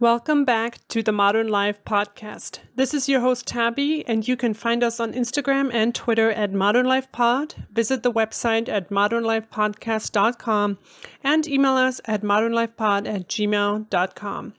Welcome back to the Modern Life Podcast. This is your host, Tabby, and you can find us on Instagram and Twitter at Modern Life Pod. Visit the website at modernlifepodcast.com and email us at modernlifepod at gmail.com.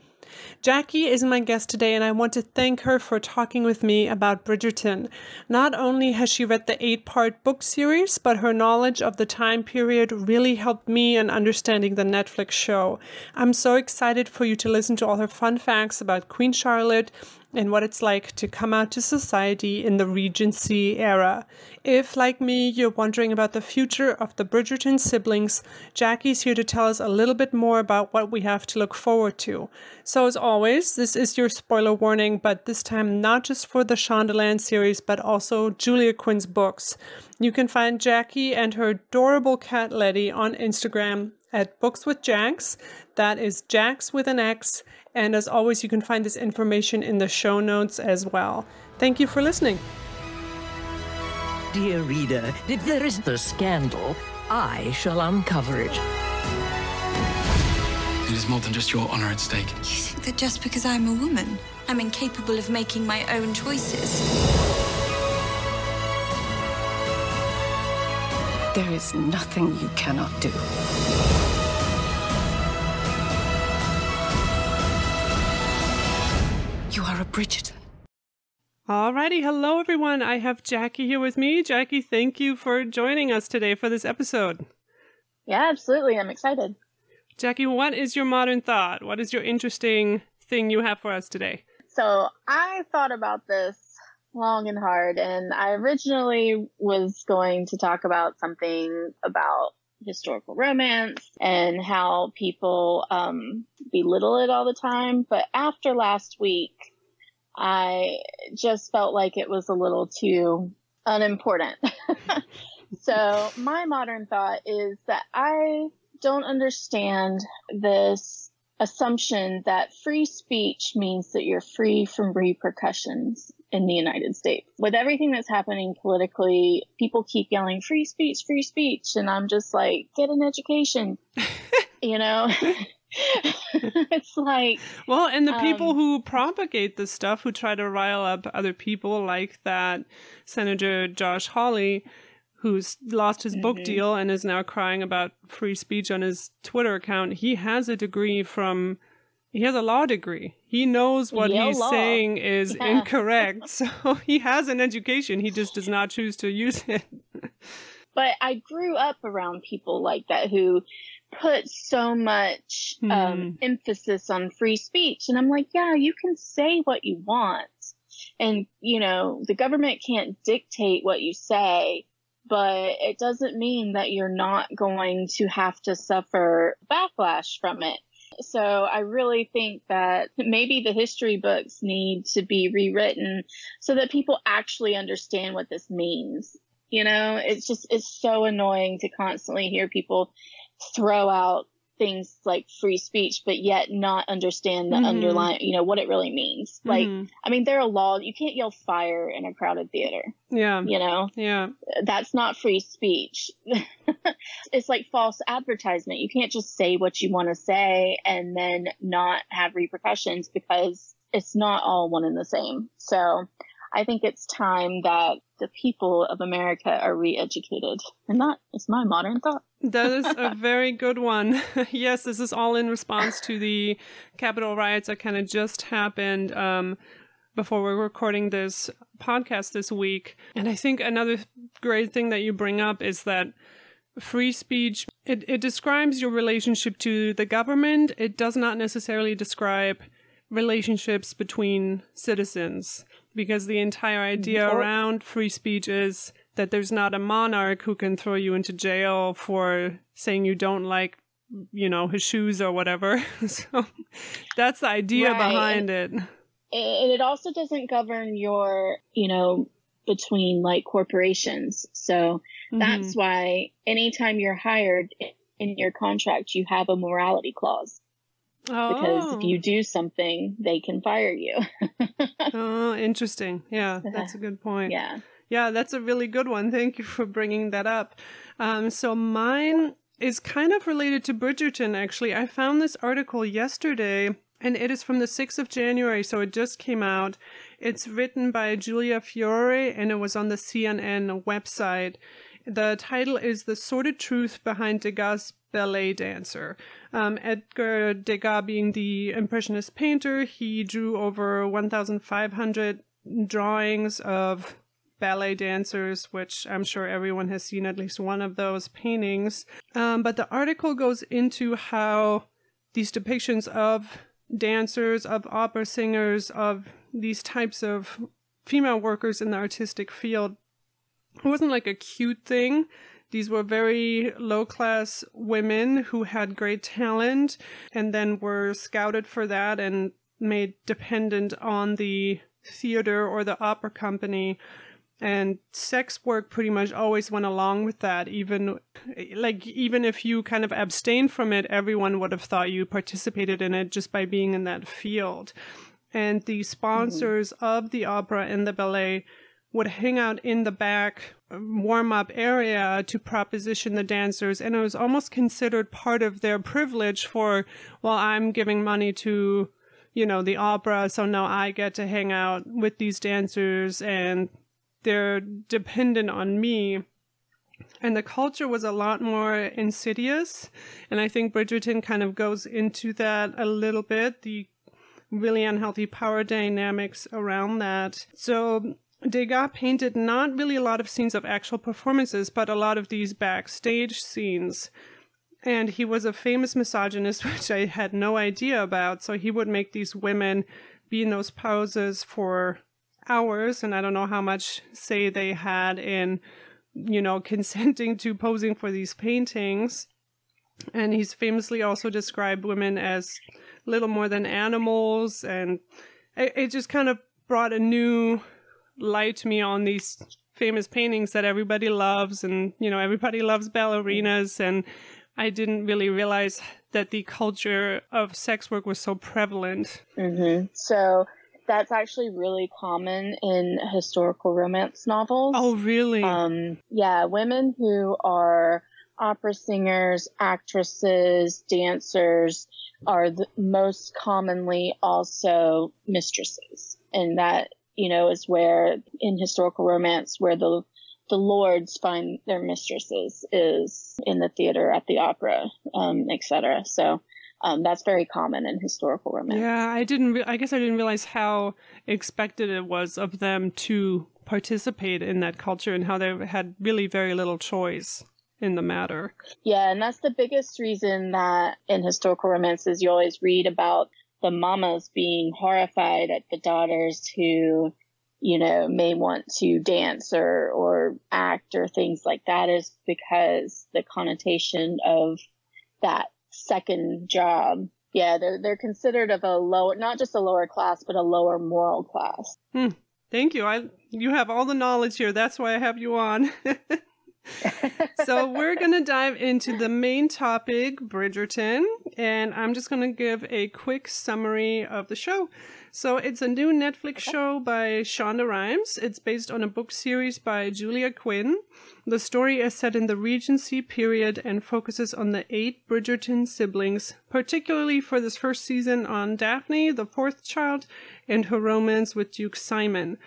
Jackie is my guest today, and I want to thank her for talking with me about Bridgerton. Not only has she read the eight part book series, but her knowledge of the time period really helped me in understanding the Netflix show. I'm so excited for you to listen to all her fun facts about Queen Charlotte and what it's like to come out to society in the Regency era. If, like me, you're wondering about the future of the Bridgerton siblings, Jackie's here to tell us a little bit more about what we have to look forward to. So, as always, this is your spoiler warning, but this time not just for the Shondaland series, but also Julia Quinn's books. You can find Jackie and her adorable cat Letty on Instagram at Books with Jax. That is Jax with an X. And as always, you can find this information in the show notes as well. Thank you for listening. Dear reader, if there is a scandal, I shall uncover it. It is more than just your honor at stake. You think that just because I'm a woman, I'm incapable of making my own choices? There is nothing you cannot do. You are a Bridgerton. Alrighty, hello everyone. I have Jackie here with me. Jackie, thank you for joining us today for this episode. Yeah, absolutely. I'm excited. Jackie, what is your modern thought? What is your interesting thing you have for us today? So I thought about this long and hard, and I originally was going to talk about something about historical romance and how people um, belittle it all the time. But after last week, I just felt like it was a little too unimportant. so my modern thought is that I don't understand this assumption that free speech means that you're free from repercussions in the United States. With everything that's happening politically, people keep yelling free speech, free speech. And I'm just like, get an education, you know? it's like well and the people um, who propagate this stuff who try to rile up other people like that senator josh hawley who's lost his mm-hmm. book deal and is now crying about free speech on his twitter account he has a degree from he has a law degree. He knows what he's saying is yeah. incorrect. So he has an education. He just does not choose to use it. but I grew up around people like that who put so much um, mm. emphasis on free speech. And I'm like, yeah, you can say what you want. And, you know, the government can't dictate what you say, but it doesn't mean that you're not going to have to suffer backlash from it. So I really think that maybe the history books need to be rewritten so that people actually understand what this means. You know, it's just, it's so annoying to constantly hear people throw out things like free speech, but yet not understand the mm-hmm. underlying, you know, what it really means. Like, mm-hmm. I mean, there are laws. You can't yell fire in a crowded theater. Yeah. You know? Yeah. That's not free speech. it's like false advertisement. You can't just say what you want to say and then not have repercussions because it's not all one and the same. So I think it's time that the people of America are re-educated. And that is my modern thought. That is a very good one. yes, this is all in response to the Capitol riots that kind of just happened um, before we're recording this podcast this week. And I think another great thing that you bring up is that free speech it, it describes your relationship to the government. It does not necessarily describe relationships between citizens because the entire idea around free speech is that there's not a monarch who can throw you into jail for saying you don't like you know his shoes or whatever so that's the idea right. behind it and it also doesn't govern your you know between like corporations so mm-hmm. that's why anytime you're hired in your contract you have a morality clause Oh. Because if oh. you do something, they can fire you. oh, interesting. Yeah, that's a good point. Yeah. Yeah, that's a really good one. Thank you for bringing that up. Um, so mine is kind of related to Bridgerton, actually. I found this article yesterday and it is from the 6th of January, so it just came out. It's written by Giulia Fiore and it was on the CNN website. The title is The Sordid Truth Behind Degas' Ballet Dancer. Um, Edgar Degas being the Impressionist painter, he drew over 1,500 drawings of ballet dancers, which I'm sure everyone has seen at least one of those paintings. Um, but the article goes into how these depictions of dancers, of opera singers, of these types of female workers in the artistic field. It wasn't like a cute thing. These were very low class women who had great talent and then were scouted for that and made dependent on the theater or the opera company and sex work pretty much always went along with that even like even if you kind of abstained from it everyone would have thought you participated in it just by being in that field and the sponsors mm-hmm. of the opera and the ballet would hang out in the back warm up area to proposition the dancers and it was almost considered part of their privilege for well i'm giving money to you know the opera so now i get to hang out with these dancers and they're dependent on me. And the culture was a lot more insidious. And I think Bridgerton kind of goes into that a little bit, the really unhealthy power dynamics around that. So Degas painted not really a lot of scenes of actual performances, but a lot of these backstage scenes. And he was a famous misogynist, which I had no idea about. So he would make these women be in those poses for hours, and I don't know how much say they had in, you know, consenting to posing for these paintings. And he's famously also described women as little more than animals, and it, it just kind of brought a new light to me on these famous paintings that everybody loves, and you know, everybody loves ballerinas, and I didn't really realize that the culture of sex work was so prevalent. Mm-hmm. So that's actually really common in historical romance novels. Oh, really? Um, yeah, women who are opera singers, actresses, dancers are the most commonly also mistresses. And that, you know, is where in historical romance where the the lords find their mistresses is in the theater at the opera, um, etc. So um, that's very common in historical romance. Yeah, I didn't. Re- I guess I didn't realize how expected it was of them to participate in that culture and how they had really very little choice in the matter. Yeah, and that's the biggest reason that in historical romances you always read about the mamas being horrified at the daughters who, you know, may want to dance or or act or things like that is because the connotation of that second job. Yeah, they're they're considered of a lower, not just a lower class, but a lower moral class. Hmm. Thank you. I you have all the knowledge here. That's why I have you on. so we're going to dive into the main topic, Bridgerton, and I'm just going to give a quick summary of the show. So it's a new Netflix show by Shonda Rhimes. It's based on a book series by Julia Quinn. The story is set in the Regency period and focuses on the eight Bridgerton siblings, particularly for this first season on Daphne, the fourth child, and her romance with Duke Simon.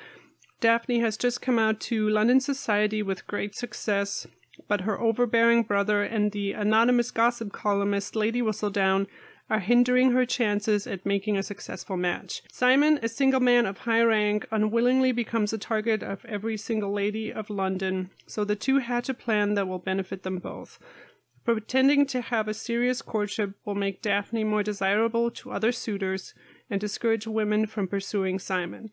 Daphne has just come out to London society with great success, but her overbearing brother and the anonymous gossip columnist Lady Whistledown are hindering her chances at making a successful match. Simon, a single man of high rank, unwillingly becomes a target of every single lady of London, so the two hatch a plan that will benefit them both. Pretending to have a serious courtship will make Daphne more desirable to other suitors and discourage women from pursuing Simon.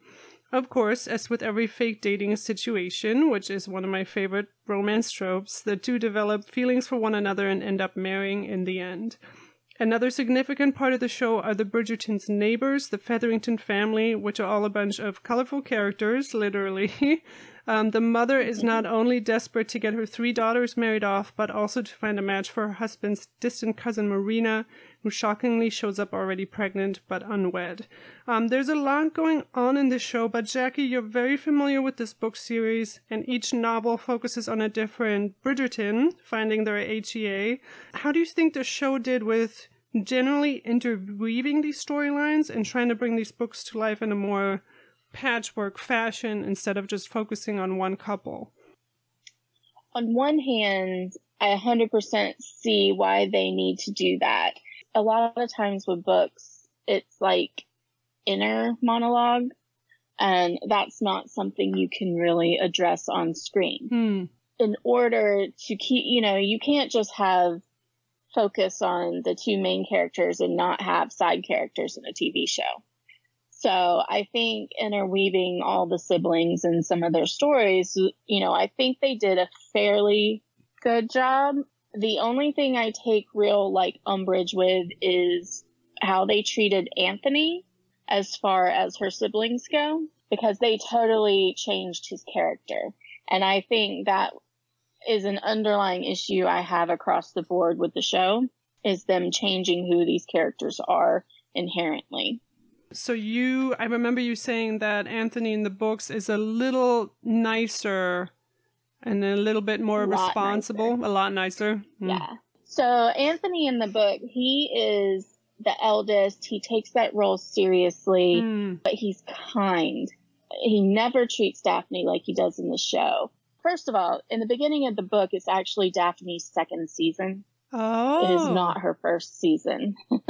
Of course, as with every fake dating situation, which is one of my favorite romance tropes, the two develop feelings for one another and end up marrying in the end. Another significant part of the show are the Bridgertons' neighbors, the Featherington family, which are all a bunch of colorful characters, literally. um, the mother is not only desperate to get her three daughters married off, but also to find a match for her husband's distant cousin Marina, who shockingly shows up already pregnant but unwed. Um, there's a lot going on in this show, but Jackie, you're very familiar with this book series, and each novel focuses on a different Bridgerton, finding their HEA. How do you think the show did with generally interweaving these storylines and trying to bring these books to life in a more patchwork fashion instead of just focusing on one couple. On one hand, I 100% see why they need to do that. A lot of times with books, it's like inner monologue, and that's not something you can really address on screen. Hmm. In order to keep, you know, you can't just have focus on the two main characters and not have side characters in a TV show. So I think interweaving all the siblings and some of their stories, you know, I think they did a fairly good job. The only thing I take real like umbrage with is how they treated Anthony as far as her siblings go, because they totally changed his character. And I think that is an underlying issue I have across the board with the show is them changing who these characters are inherently. So you, I remember you saying that Anthony in the books is a little nicer and a little bit more A responsible, nicer. a lot nicer. Hmm. Yeah. So Anthony in the book, he is the eldest. He takes that role seriously, Hmm. but he's kind. He never treats Daphne like he does in the show. First of all, in the beginning of the book, it's actually Daphne's second season. Oh. It is not her first season.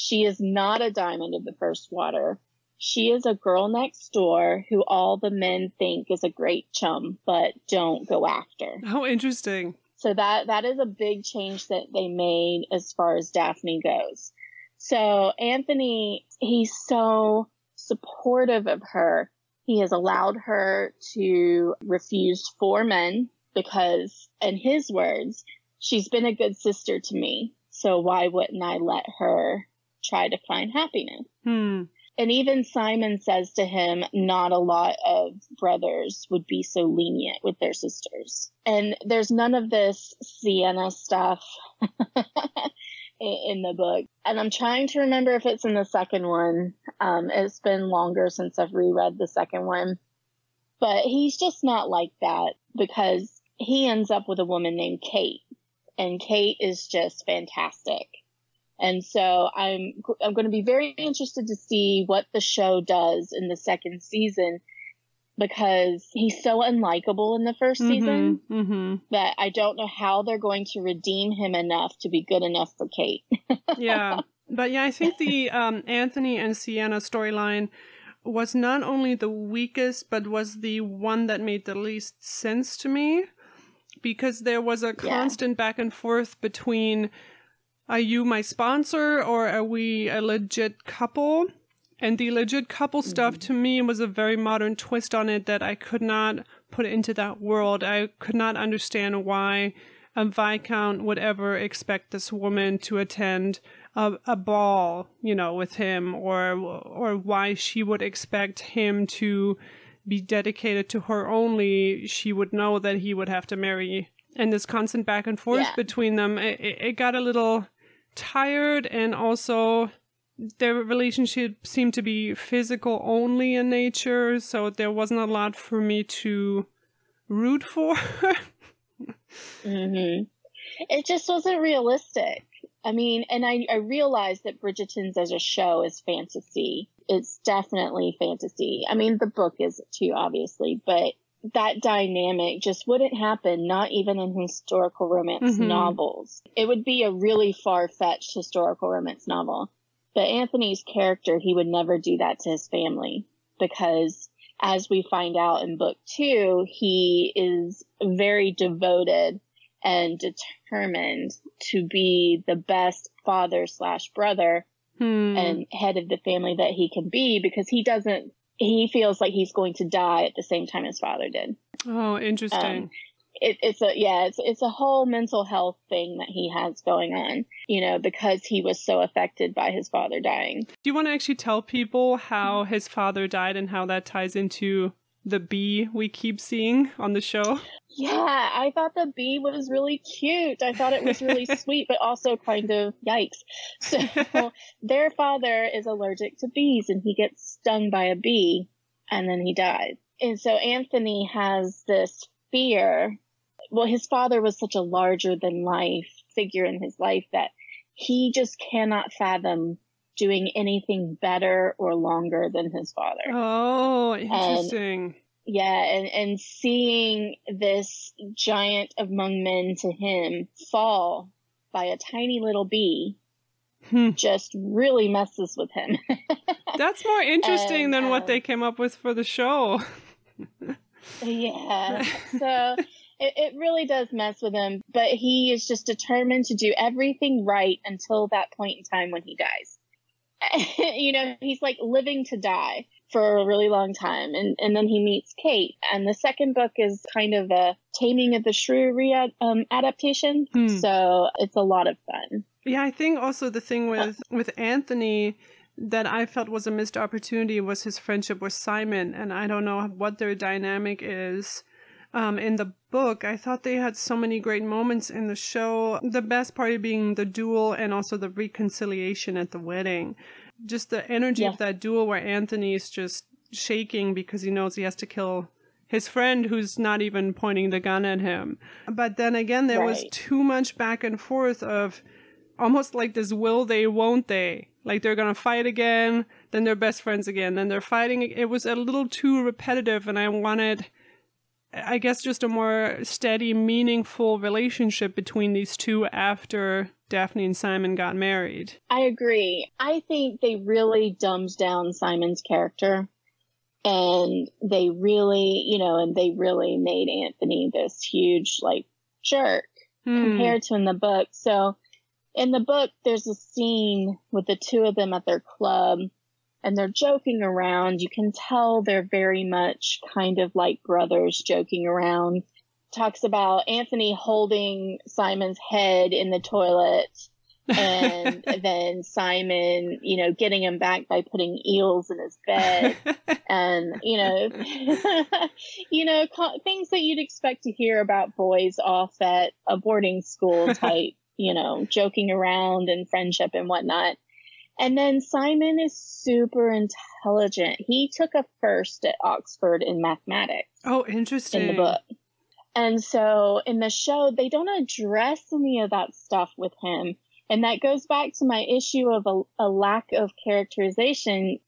she is not a diamond of the first water. She is a girl next door who all the men think is a great chum, but don't go after. How interesting. So that that is a big change that they made as far as Daphne goes. So Anthony, he's so supportive of her. He has allowed her to refuse four men because, in his words, she's been a good sister to me. So why wouldn't I let her try to find happiness? Hmm. And even Simon says to him, not a lot of brothers would be so lenient with their sisters. And there's none of this Siena stuff in the book. And I'm trying to remember if it's in the second one. Um, it's been longer since I've reread the second one. But he's just not like that because he ends up with a woman named Kate. And Kate is just fantastic. And so I'm I'm going to be very interested to see what the show does in the second season because he's so unlikable in the 1st season Mm-hmm. that I don't know how they're going to redeem him enough to be good enough for Kate. yeah. But yeah, I think the um, Anthony and Siena storyline was not only the weakest, but was the one that made the least sense to me because there was a constant back and forth between are you my sponsor or are we a legit couple? And the legit couple stuff to me was a very modern twist on it that I could not put into that world. I could not understand why a Viscount would ever expect this woman to attend a, a ball, you know, with him, or or why she would expect him to be dedicated to her only. She would know that he would have to marry. And this constant back and forth Yeah. between them, it, it it got a little tired, and also their relationship seemed to be physical only in nature, so there wasn't a lot for me to root for. hmm It just wasn't realistic. I mean, and I, I realized that Bridgerton's as a show is fantasy. It's definitely fantasy. I mean, the book is too, obviously, but that dynamic just wouldn't happen, not even in historical romance Mhm. novels. It would be a really far fetched historical romance novel. But Anthony's character, he would never do that to his family because as we find out in book two, he is very devoted and determined to be the best father slash brother Hmm. and head of the family that he can be because he doesn't, he feels like he's going to die at the same time his father did. oh, interesting. Um, it, it's a yeah, it's it's a whole mental health thing that he has going on, you know, because he was so affected by his father dying. Do you want to actually tell people how his father died and how that ties into the bee we keep seeing on the show? Yeah, I thought the bee was really cute. I thought it was really sweet, but also kind of yikes. So their father is allergic to bees and he gets stung by a bee and then he dies. And so Anthony has this fear. Well, his father was such a larger than life figure in his life that he just cannot fathom doing anything better or longer than his father. Oh, interesting. And, yeah, and, and seeing this giant among men to him fall by a tiny little bee hmm. just really messes with him. That's more interesting and, than what they came up with for the show. yeah. So it, it really does mess with him, but he is just determined to do everything right until that point in time when he dies. you know, he's like living to die for a really long time. And, and then he meets Kate. And the second book is kind of a Taming of the Shrew re- um, adaptation. Hmm. So it's a lot of fun. Yeah, I think also the thing with, with Anthony that I felt was a missed opportunity was his friendship with Simon. And I don't know what their dynamic is um, in the book. I thought they had so many great moments in the show. The best part being the duel and also the reconciliation at the wedding. Just the energy yeah. of that duel where Anthony is just shaking because he knows he has to kill his friend who's not even pointing the gun at him. But then again, there right. was too much back and forth of almost like this will they, won't they? Like they're gonna fight again, then they're best friends again, then they're fighting. It was a little too repetitive, and I wanted I guess just a more steady, meaningful relationship between these two after Daphne and Simon got married. I agree. I think they really dumbed down Simon's character and they really, you know, and they really made Anthony this huge, like, jerk hmm. compared to in the book. So in the book, there's a scene with the two of them at their club and they're joking around. You can tell they're very much kind of like brothers joking around. Talks about Anthony holding Simon's head in the toilet and then Simon, you know, getting him back by putting eels in his bed and, you know, you know, things that you'd expect to hear about boys off at a boarding school type, you know, joking around and friendship and whatnot. And then Simon is super intelligent. He took a first at Oxford in mathematics. Oh, interesting. In the book. And so in the show, they don't address any of that stuff with him. And that goes back to my issue of a, a lack of characterization.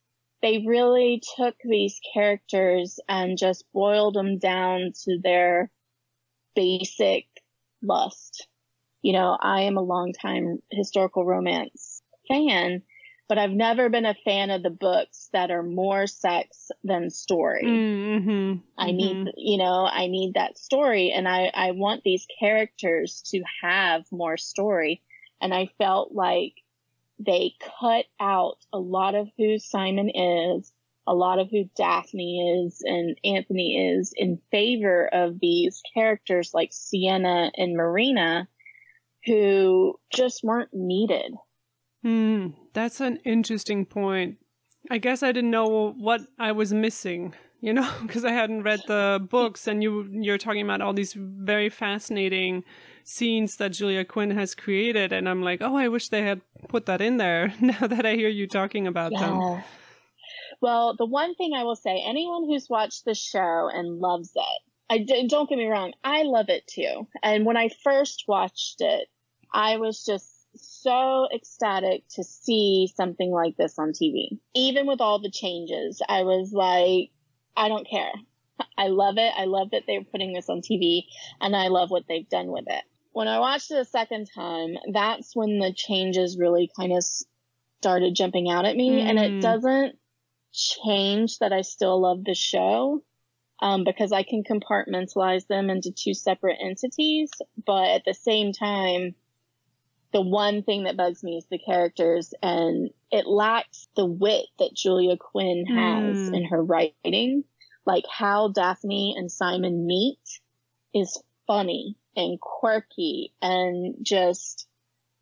They really took these characters and just boiled them down to their basic lust. You know, I am a longtime historical romance fan but I've never been a fan of the books that are more sex than story. Mm-hmm. I mm-hmm. need, you know, I need that story and I, I want these characters to have more story. And I felt like they cut out a lot of who Simon is, a lot of who Daphne is and Anthony is in favor of these characters like Siena and Marina who just weren't needed. Hmm, that's an interesting point. I guess I didn't know what I was missing, you know, because I hadn't read the books, and you you're talking about all these very fascinating scenes that Julia Quinn has created, and I'm like, oh, I wish they had put that in there. Now that I hear you talking about yeah. them. Well, the one thing I will say, anyone who's watched the show and loves it, I don't get me wrong, I love it too. And when I first watched it, I was just so ecstatic to see something like this on TV. Even with all the changes, I was like, I don't care. I love it. I love that they're putting this on TV and I love what they've done with it. When I watched it a second time, that's when the changes really kind of started jumping out at me. Mm. And it mm. doesn't change that I still love the show. Um, because I can compartmentalize them into two separate entities, but at the same time, the one thing that bugs me is the characters and it lacks the wit that Julia Quinn has mm. in her writing. Like how Daphne and Simon meet is funny and quirky and just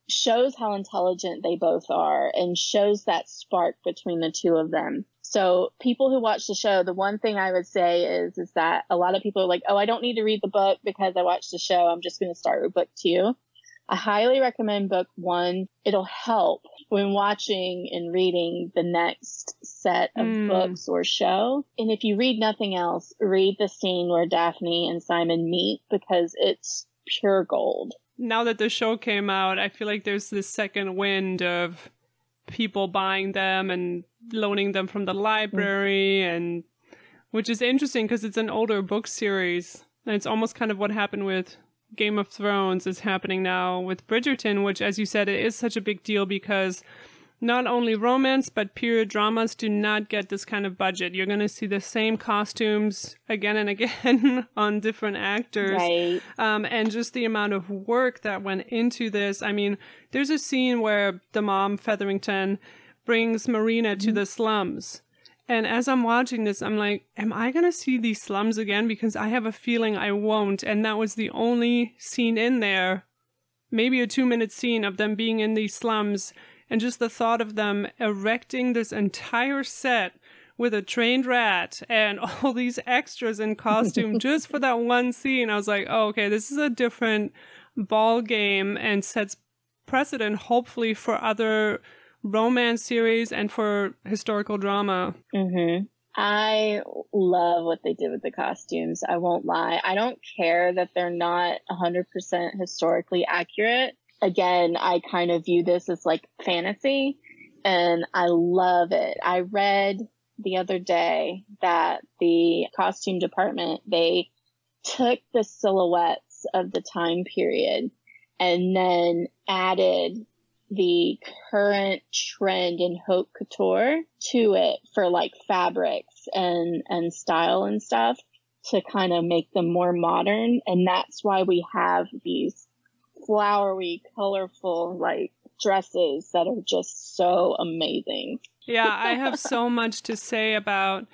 shows how intelligent they both are and shows that spark between the two of them. So people who watch the show, the one thing I would say is, is that a lot of people are like, Oh, I don't need to read the book because I watched the show. I'm just going to start with book two. I highly recommend book one. It'll help when watching and reading the next set of mm. books or show. And if you read nothing else, read the scene where Daphne and Simon meet because it's pure gold. now that the show came out, I feel like there's this second wind of people buying them and loaning them from the library mm. and which is interesting because it's an older book series and it's almost kind of what happened with Game of Thrones is happening now with Bridgerton, which, as you said, it is such a big deal because not only romance, but period dramas do not get this kind of budget. You're going to see the same costumes again and again on different actors. Right. Um, and just the amount of work that went into this. I mean, there's a scene where the mom, Featherington, brings Marina to mm-hmm. the slums and as I'm watching this, I'm like, am I going to see these slums again? Because I have a feeling I won't. And that was the only scene in there, maybe a two minute scene of them being in these slums. And just the thought of them erecting this entire set with a trained rat and all these extras in costume just for that one scene. I was like, oh, okay, this is a different ball game and sets precedent, hopefully, for other romance series and for historical drama. Mm-hmm. I love what they did with the costumes. I won't lie. I don't care that they're not 100% historically accurate. Again, I kind of view this as like fantasy and I love it. I read the other day that the costume department, they took the silhouettes of the time period and then added the current trend in haute couture to it for like fabrics and, and style and stuff to kind of make them more modern. And that's why we have these flowery, colorful, like dresses that are just so amazing. Yeah, I have so much to say about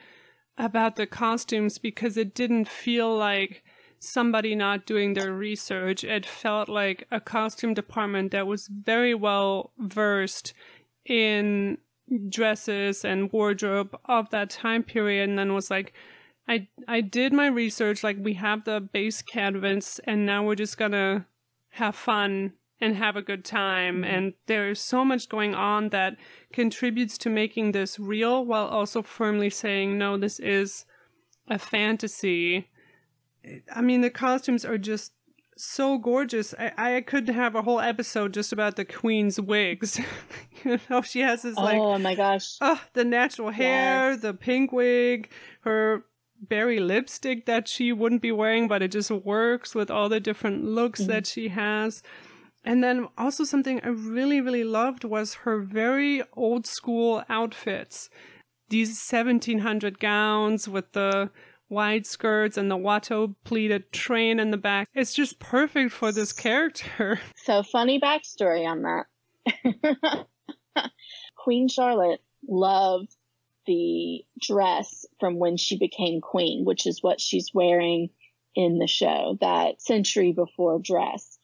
about the costumes because it didn't feel like somebody not doing their research. It felt like a costume department that was very well versed in dresses and wardrobe of that time period and then was like I I did my research like we have the base canvas and now we're just to have fun and have a good time mm-hmm. and there's so much going on that contributes to making this real while also firmly saying no this is a fantasy I mean, the costumes are just so gorgeous. I, I could have a whole episode just about the queen's wigs. you know, she has this like oh my gosh, oh, the natural hair, yes. the pink wig, her berry lipstick that she wouldn't be wearing, but it just works with all the different looks mm-hmm. that she has. And then also something I really, really loved was her very old school outfits. These 1700 gowns with the wide skirts and the Watteau pleated train in the back. It's just perfect for this character. So, funny backstory on that. queen Charlotte loved the dress from when she became queen, which is what she's wearing in the show, that century before dress.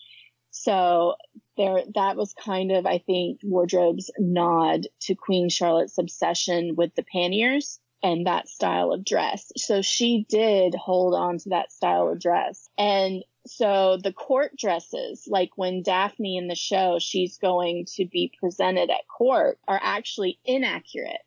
So there, that was kind of, I think, wardrobe's nod to Queen Charlotte's obsession with the panniers and that style of dress. So she did hold on to that style of dress. And so the court dresses, like when Daphne in the show, she's going to be presented at court, are actually inaccurate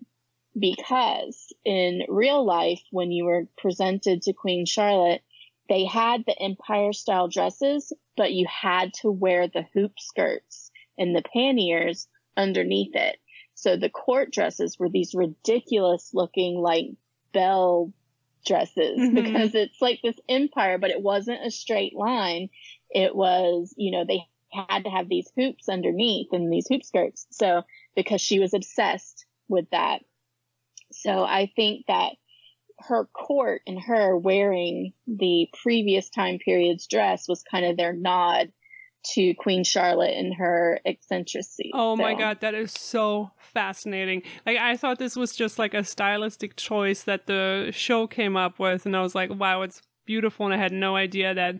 because in real life, when you were presented to Queen Charlotte, they had the empire style dresses, but you had to wear the hoop skirts and the panniers underneath it. So the court dresses were these ridiculous looking like bell dresses mm-hmm. because it's like this empire, but it wasn't a straight line. It was, you know, they had to have these hoops underneath and these hoop skirts. So because she was obsessed with that. So I think that her court and her wearing the previous time period's dress was kind of their nod to Queen Charlotte and her eccentricity. Oh so. my god, that is so fascinating. Like I thought this was just like a stylistic choice that the show came up with and I was like, wow, it's beautiful and I had no idea that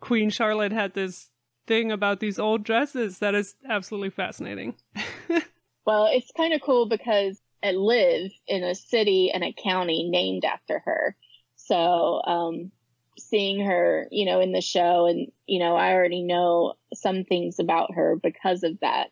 Queen Charlotte had this thing about these old dresses. That is absolutely fascinating. well, it's kind of cool because I live in a city and a county named after her. So, um, seeing her, you know, in the show and, you know, I already know some things about her because of that.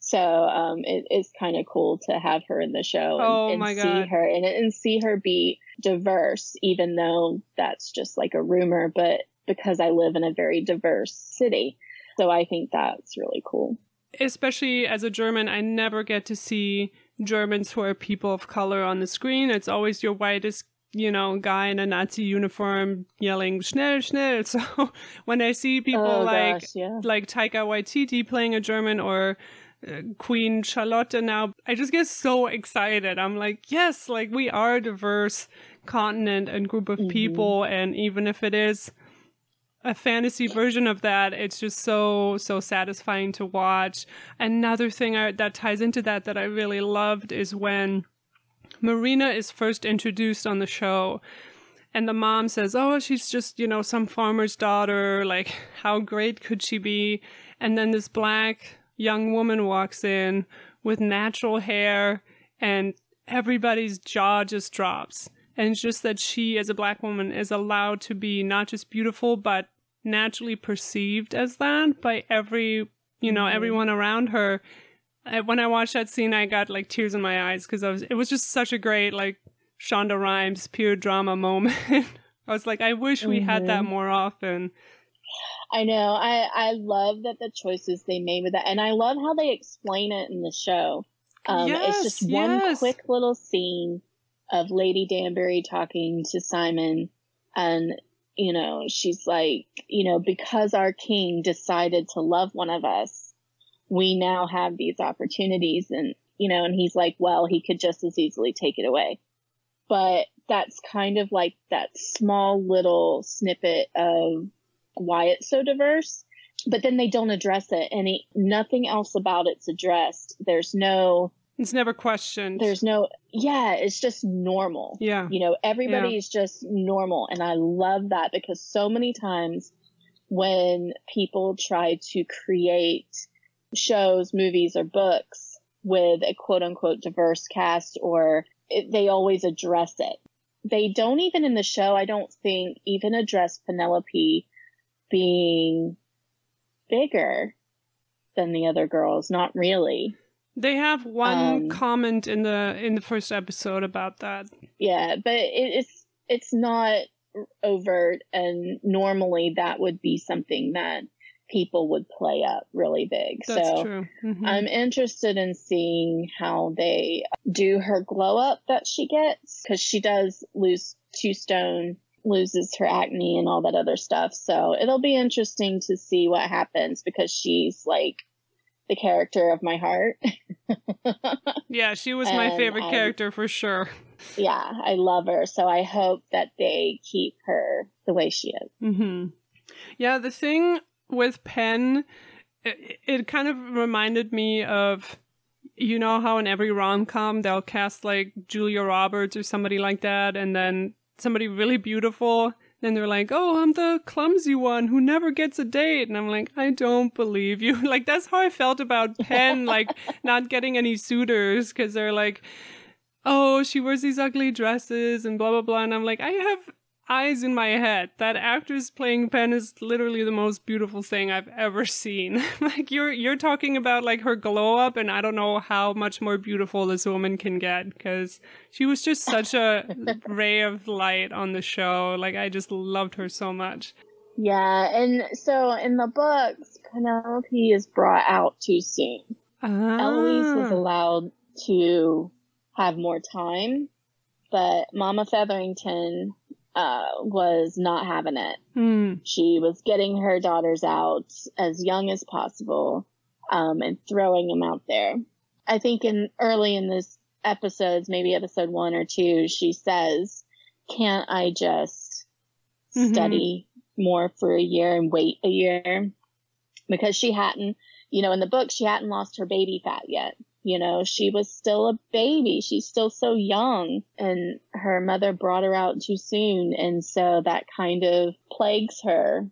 So, um, it is kind of cool to have her in the show and, oh and see God. her and, and see her be diverse, even though that's just like a rumor, but because I live in a very diverse city. So I think that's really cool. Especially as a German, I never get to see Germans who are people of color on the screen. It's always your whitest, you know, guy in a Nazi uniform yelling "schnell, schnell." So when I see people Oh, like gosh, yeah. like Taika Waititi playing a German or uh, Queen Charlotte now, I just get so excited. I'm like, yes, like we are a diverse continent and group of people, and even if it is a fantasy version of that, it's just so so satisfying to watch. Another thing I, that ties into that that I really loved is when Marina is first introduced on the show. And the mom says, Oh, she's just, you know, some farmer's daughter. Like, how great could she be? And then this black young woman walks in with natural hair, and everybody's jaw just drops. And it's just that she, as a black woman, is allowed to be not just beautiful, but naturally perceived as that by every, you know, mm-hmm. everyone around her. When I watched that scene, I got like tears in my eyes because I was, it was just such a great, like, Shonda Rhimes pure drama moment. I was like, I wish we had that more often. I know. I I love that the choices they made with that, and I love how they explain it in the show. Um, it's just one yes. quick little scene of Lady Danbury talking to Simon, and you know she's like, you know, because our king decided to love one of us, we now have these opportunities, and you know, and he's like, well, he could just as easily take it away. But that's kind of like that small little snippet of why it's so diverse, but then they don't address it. and nothing else about it's addressed. There's no, It's never questioned. there's no, yeah, it's just normal. yeah. You know, everybody is just normal. And I love that because so many times when people try to create shows, movies, or books with a quote unquote diverse cast, or it, they always address it. They don't even in the show, I don't think, even address Penelope being bigger than the other girls. Not really. They have one Um, comment in the in the first episode about that. Yeah, but it, it's it's not overt, and normally that would be something that people would play up really big. That's so true. Mhm. I'm interested in seeing how they do her glow up that she gets because she does lose two stone, loses her acne and all that other stuff. So it'll be interesting to see what happens because she's like the character of my heart. yeah, she was my favorite I- character for sure. yeah, I love her. So I hope that they keep her the way she is. hmm Yeah, the thing with Pen, it, it kind of reminded me of, you know, how in every rom com they'll cast like Julia Roberts or somebody like that, and then somebody really beautiful. Then they're like, "Oh, I'm the clumsy one who never gets a date," and I'm like, "I don't believe you." like that's how I felt about Pen, like not getting any suitors because they're like, oh, she wears these ugly dresses and blah blah blah. And I'm like, I have eyes in my head. That actress playing Pen is literally the most beautiful thing I've ever seen. like you're you're talking about like her glow up, and I don't know how much more beautiful this woman can get because she was just such a ray of light on the show. Like I just loved her so much. Yeah, and so in the books, Penelope is brought out too soon. Eloise was Ah. allowed to have more time, but Mama Featherington uh, was not having it. Hmm. She was getting her daughters out as young as possible um, and throwing them out there. I think in early in this episodes, maybe episode one or two, she says, "Can't I just Mhm. study more for a year and wait a year?" Because she hadn't, you know, in the book, she hadn't lost her baby fat yet. You know, she was still a baby. She's still so young and her mother brought her out too soon. And so that kind of plagues her.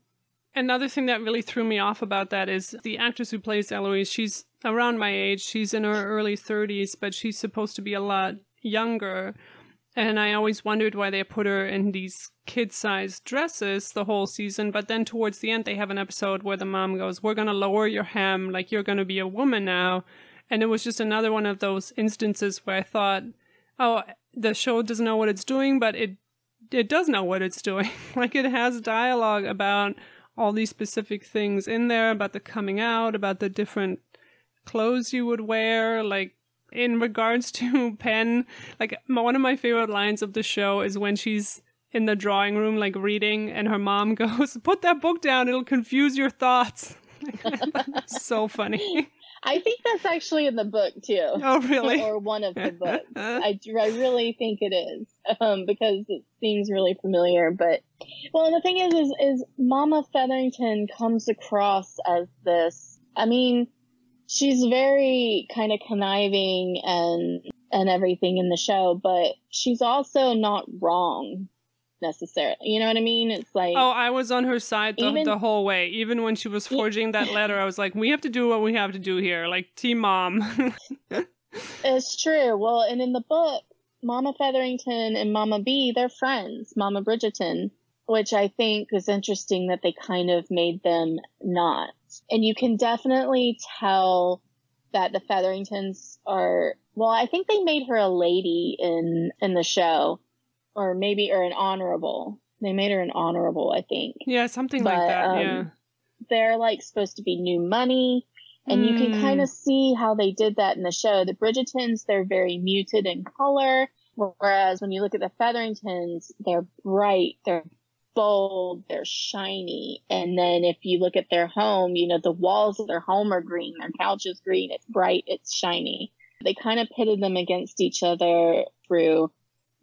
Another thing that really threw me off about that is the actress who plays Eloise, she's around my age. She's in her early 30s, but she's supposed to be a lot younger. And I always wondered why they put her in these kid sized dresses the whole season. But then towards the end, they have an episode where the mom goes, We're going to lower your hem, like you're going to be a woman now. And it was just another one of those instances where I thought, Oh, the show doesn't know what it's doing, but it it does know what it's doing. like it has dialogue about all these specific things in there about the coming out, about the different clothes you would wear, like in regards to Pen, like one of my favorite lines of the show is when she's in the drawing room, like reading, and her mom goes, "Put that book down; it'll confuse your thoughts." so funny. I think that's actually in the book too. Oh, really? or one of the books. I, I really think it is um, because it seems really familiar. But well, the thing is, is, is Mama Featherington comes across as this. I mean, she's very kind of conniving and and everything in the show, but she's also not wrong necessarily. You know what I mean? It's like Oh, I was on her side the, even, the whole way. Even when she was forging that letter, I was like, we have to do what we have to do here. Like team mom. it's true. Well, and in the book, Mama Featherington and Mama B, they're friends, Mama Bridgerton, which I think is interesting that they kind of made them not. And you can definitely tell that the Featheringtons are well, I think they made her a lady in in the show or maybe or an honorable. They made her an honorable, I think. Yeah, something but, like that. Um, yeah. They're like supposed to be new money. And mm. you can kind of hmm. see how they did that in the show. The Bridgertons, they're very muted in color. Whereas when you look at the Featheringtons, they're bright, they're bold, they're shiny. And then if you look at their home, you know, the walls of their home are green, their couch is green, it's bright, it's shiny. They kind of pitted them against each other through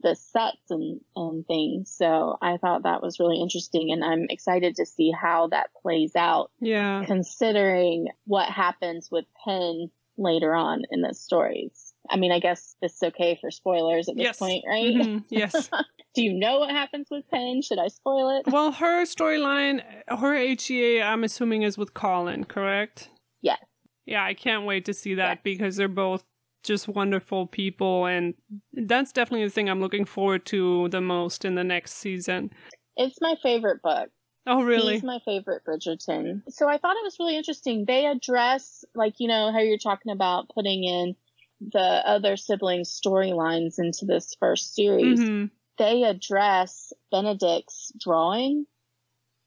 the sets and, and things. So I thought that was really interesting and I'm excited to see how that plays out. Yeah. Considering what happens with Pen later on in the stories. I mean, I guess it's okay for spoilers at this yes. point, right? Mm-hmm. Yes. Do you know what happens with Pen? Should I spoil it? Well, her storyline, her HEA, I'm assuming, is with Colin, correct? Yes. Yeah, I can't wait to see that yes. because they're both just wonderful people and that's definitely the thing I'm looking forward to the most in the next season. It's my favorite book. Oh, really? He's my favorite Bridgerton. So I thought it was really interesting. They address, like, you know, how you're talking about putting in the other siblings' storylines into this first series. Mm-hmm. They address Benedict's drawing,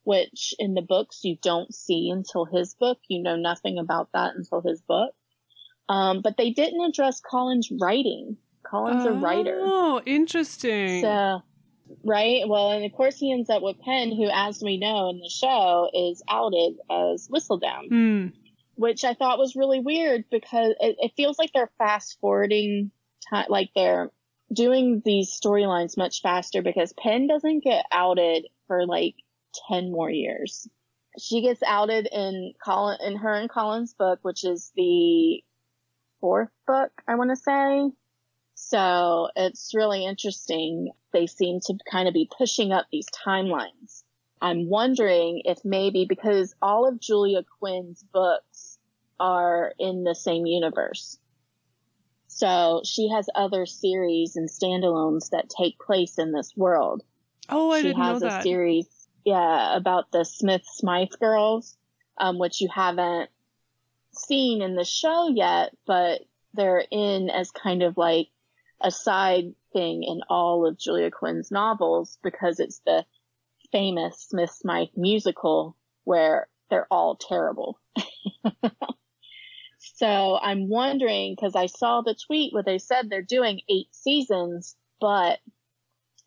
which in the books you don't see until his book. You know nothing about that until his book. Um, but they didn't address Colin's writing. Colin's oh, a writer. Oh, interesting. So, right? Well, and of course he ends up with Pen, who, as we know in the show, is outed as Whistledown. Mm. Which I thought was really weird because it, it feels like they're fast forwarding time, like they're doing these storylines much faster because Pen doesn't get outed for like 10 more years. She gets outed in Colin, in her and Colin's book, which is the fourth book, I want to say. So it's really interesting. They seem to kind of be pushing up these timelines. I'm wondering if maybe because all of Julia Quinn's books are in the same universe. So she has other series and standalones that take place in this world. Oh, I she didn't know that. She has a series, yeah, about the Smith Smythe girls, um, which you haven't seen in the show yet, but they're in as kind of like a side thing in all of Julia Quinn's novels because it's the famous Smith Smythe musical where they're all terrible. so I'm wondering because I saw the tweet where they said they're doing eight seasons, but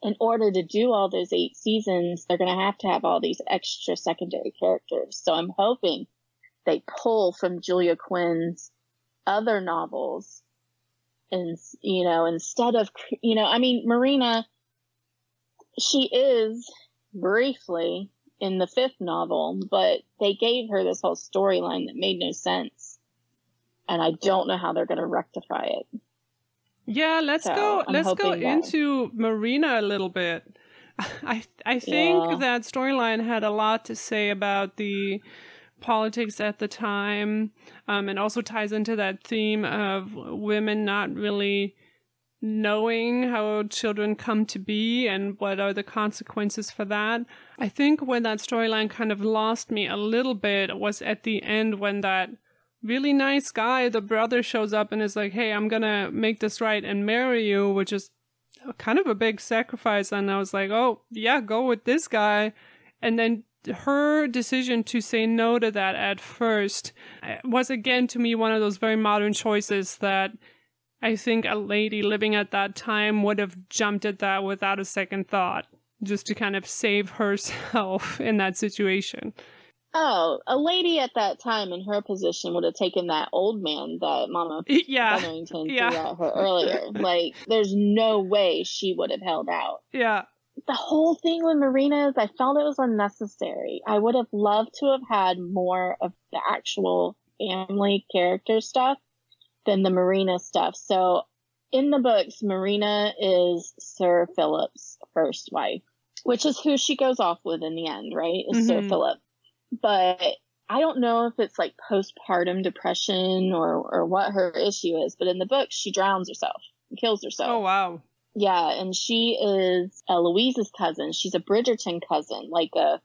in order to do all those eight seasons, they're going to have to have all these extra secondary characters. So I'm hoping they pull from Julia Quinn's other novels. And, you know, instead of, you know, I mean, Marina, she is briefly in the fifth novel, but they gave her this whole storyline that made no sense. And I don't know how they're going to rectify it. Yeah, let's so go. I'm let's go that... into Marina a little bit. I I think yeah. that storyline had a lot to say about the politics at the time, um, and also ties into that theme of women not really knowing how children come to be and what are the consequences for that. I think when that storyline kind of lost me a little bit was at the end when that really nice guy, the brother shows up and is like, Hey, I'm gonna make this right and marry you, which is kind of a big sacrifice. And I was like, Oh, yeah, go with this guy. And then her decision to say no to that at first uh, was again to me one of those very modern choices that I think a lady living at that time would have jumped at that without a second thought, just to kind of save herself in that situation. Oh, a lady at that time in her position would have taken that old man that Mama yeah. Featherington yeah. threw at her earlier. like, there's no way she would have held out. Yeah. The whole thing with Marina is I felt it was unnecessary. I would have loved to have had more of the actual family character stuff than the Marina stuff. So in the books, Marina is Sir Philip's first wife, which is who she goes off with in the end, right? Is Sir Mhm. Philip. But I don't know if it's like postpartum depression or, or what her issue is, but in the book, she drowns herself and kills herself. Oh wow. Yeah, and she is Eloise's cousin. She's a Bridgerton cousin, like a,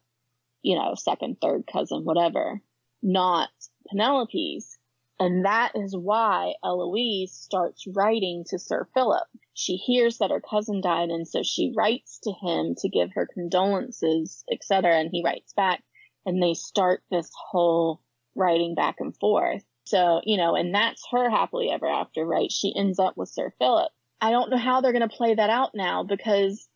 you know, second, third cousin, whatever, not Penelope's. And that is why Eloise starts writing to Sir Philip. She hears that her cousin died, and so she writes to him to give her condolences, etc. And he writes back, and they start this whole writing back and forth. So, you know, and that's her happily ever after, right? She ends up with Sir Philip. I don't know how they're going to play that out now because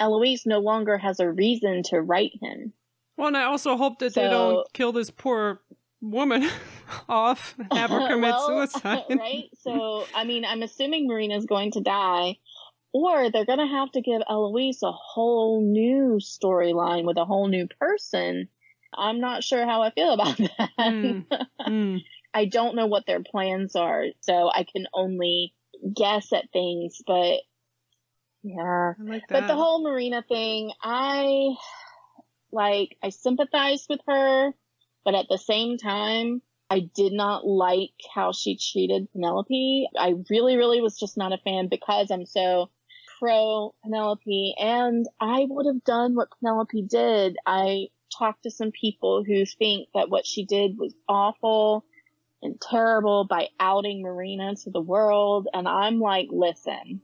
Eloise no longer has a reason to write him. Well, and I also hope that they don't kill this poor woman off have her commit Well, suicide. right? So, I mean, I'm assuming Marina's going to die, or they're going to have to give Eloise a whole new storyline with a whole new person. I'm not sure how I feel about that. Mm. Mm. I don't know what their plans are, so I can only guess at things, but yeah. Like. But the whole Marina thing, I like I sympathize with her, but at the same time, I did not like how she treated Penelope. I really, really was just not a fan because I'm so pro Penelope and I would have done what Penelope did. I talked to some people who think that what she did was awful and terrible by outing Marina to the world. And I'm like, listen,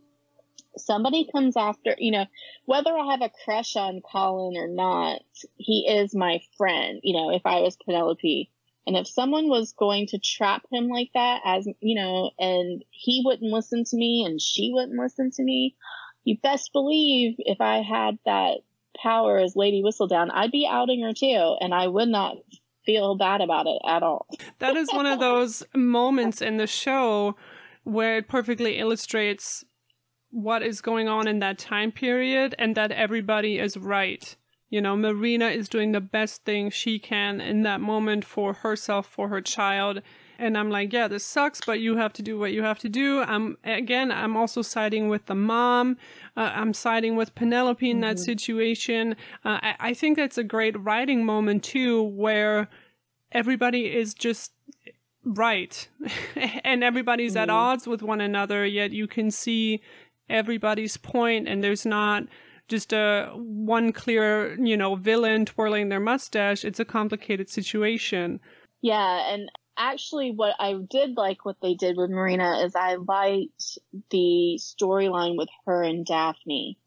somebody comes after, you know, whether I have a crush on Colin or not, he is my friend, you know, if I was Penelope. And if someone was going to trap him like that, as, you know, and he wouldn't listen to me and she wouldn't listen to me, you best believe if I had that power as Lady Whistledown, I'd be outing her too. And I would not feel bad about it at all. that is one of those moments in the show where it perfectly illustrates what is going on in that time period and that everybody is right. You know, Marina is doing the best thing she can in that moment for herself, for her child. And I'm like, yeah, this sucks, but you have to do what you have to do. I'm again, I'm also siding with the mom. Uh, I'm siding with Penelope in that situation. Uh, I, I think that's a great writing moment too, where everybody is just right and everybody's at odds with one another. Yet you can see everybody's point, and there's not just a one clear, you know, villain twirling their mustache. It's a complicated situation. Yeah, and actually what I did like what they did with Marina is I liked the storyline with her and Daphne.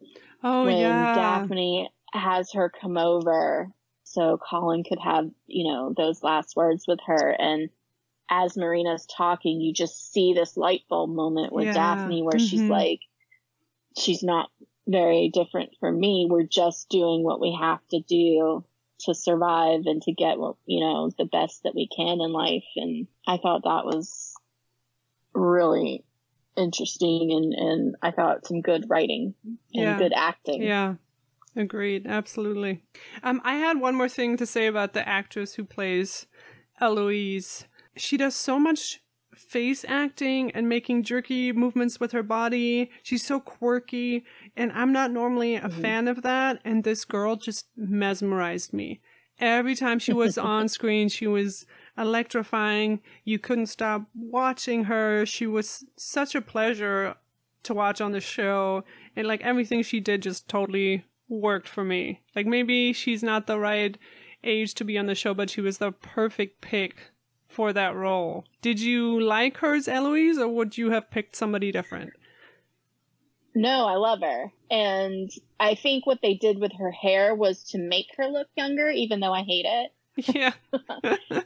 Oh when yeah, Daphne has her come over so Colin could have, you know, those last words with her and as Marina's talking, you just see this light bulb moment with Yeah. Daphne where she's Mhm. like, she's not very different from me. We're just doing what we have to do to survive and to get what, you know, the best that we can in life. And I thought that was really interesting and, and I thought some good writing and Yeah. good acting. Yeah. Agreed. Absolutely. Um, I had one more thing to say about the actress who plays Eloise. She does so much face acting and making jerky movements with her body. She's so quirky, and I'm not normally a mm-hmm. fan of that. And this girl just mesmerized me. Every time she was on screen, she was electrifying. You couldn't stop watching her. She was such a pleasure to watch on the show. And like everything she did just totally worked for me. Like maybe she's not the right age to be on the show, but she was the perfect pick for that role. Did you like hers, Eloise or would you have picked somebody different? No, I love her. And I think what they did with her hair was to make her look younger, even though I hate it. Yeah.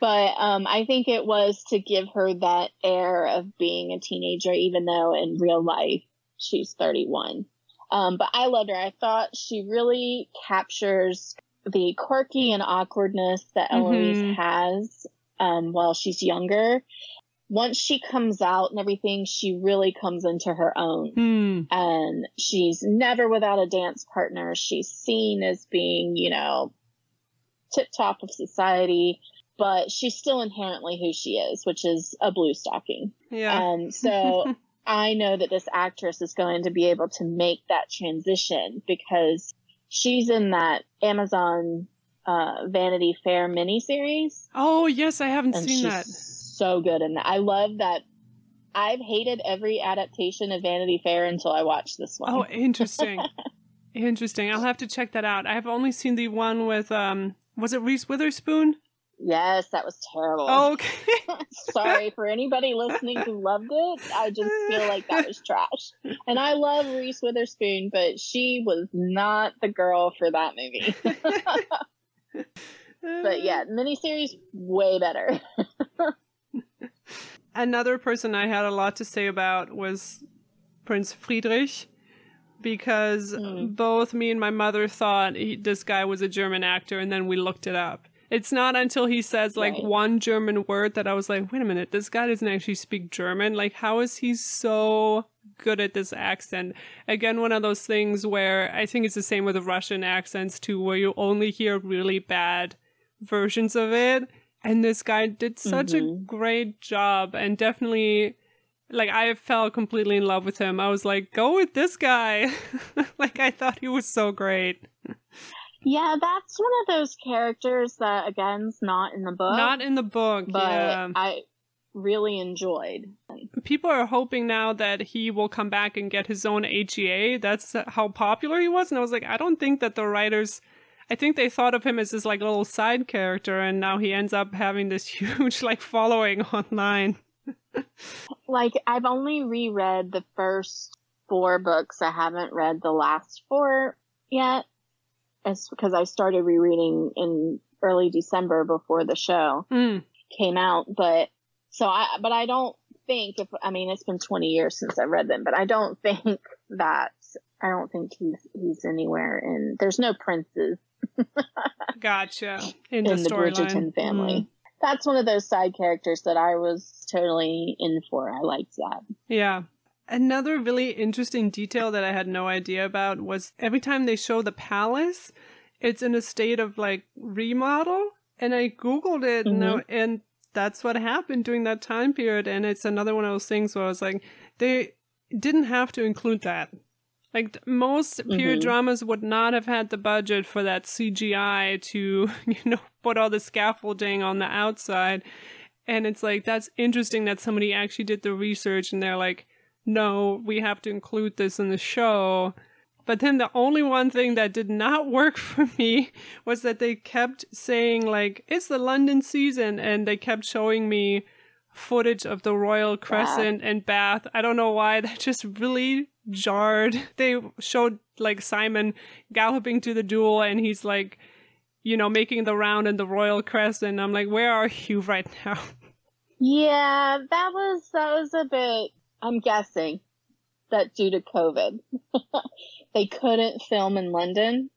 but um, I think it was to give her that air of being a teenager, even though in real life she's 31. Um, but I loved her. I thought she really captures the quirky and awkwardness that Eloise Mhm. has um, while she's younger. Once she comes out and everything, she really comes into her own. Hmm. And she's never without a dance partner. She's seen as being, you know, tip top of society, but she's still inherently who she is, which is a blue stocking. Yeah. And so I know that this actress is going to be able to make that transition because she's in that Amazon uh, Vanity Fair miniseries. oh yes, I haven't seen that. So good And. I love that. I've hated every adaptation of Vanity Fair until I watched this one. Oh, interesting. interesting. I'll have to check that out. I've only seen the one with um was it Reese Witherspoon? yes, that was terrible. Oh, okay. Sorry for anybody listening who loved it. I just feel like that was trash. And I love Reese Witherspoon, but she was not the girl for that movie. but yeah, miniseries way better. Another person I had a lot to say about was Prince Friedrich because Mm. both me and my mother thought he, this guy was a German actor and then we looked it up. It's not until he says like Right. one German word that I was like, wait a minute, this guy doesn't actually speak German. Like, how is he so good at this accent? Again, one of those things where I think it's the same with the Russian accents too, where you only hear really bad versions of it. And this guy did such a Mhm. great job and definitely like I fell completely in love with him. I was like, go with this guy. like I thought he was so great. yeah, that's one of those characters that again's not in the book. Not in the book, but yeah. I really enjoyed. People are hoping now that he will come back and get his own HEA. That's how popular he was. And I was like, I don't think that the writers I think they thought of him as this like little side character and now he ends up having this huge like following online. Like I've only reread the first four books. I haven't read the last four yet. It's because I started rereading in early December before the show Mm. came out. But so I, but I don't think if, I mean, it's been 20 years since I've read them, but I don't think that, I don't think he's, he's anywhere in, there's no princes Gotcha. In, in the, the. Bridgerton family. Mm. That's one of those side characters that I was totally in for. I liked that. Yeah. Another really interesting detail that I had no idea about was every time they show the palace, it's in a state of like remodel. And I Googled it and, I- and that's what happened during that time period. And it's another one of those things where I was like, they didn't have to include that. Like most period Mhm. dramas would not have had the budget for that CGI to, you know, put all the scaffolding on the outside. And it's like, that's interesting that somebody actually did the research and they're like, no, we have to include this in the show. But then the only one thing that did not work for me was that they kept saying, like, it's the London season, and they kept showing me footage of the Royal Crescent and Bath. I don't know why, that just really jarred. They showed, like, Simon galloping to the duel, and he's like, you know, making the round in the Royal Crescent. I'm like, where are you right now? Yeah, that was that was a bit. I'm guessing that due to COVID, they couldn't film in London,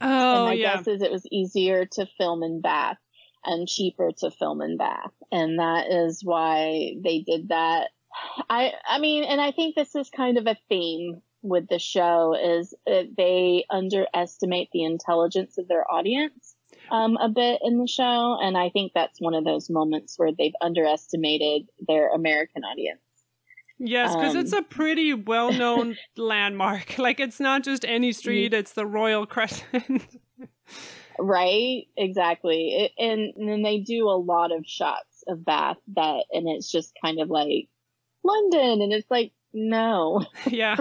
oh, and Oh, my yeah. guess is it was easier to film in Bath and cheaper to film in Bath, and that is why they did that. I I mean, and I think this is kind of a theme with the show is they underestimate the intelligence of their audience um, a bit in the show, and I think that's one of those moments where they've underestimated their American audience. Yes, because Um, it's a pretty well known landmark. Like, it's not just any street, it's the Royal Crescent. Right? Exactly. It, and, and then they do a lot of shots of Bath that, and it's just kind of like London, and it's like, no. yeah.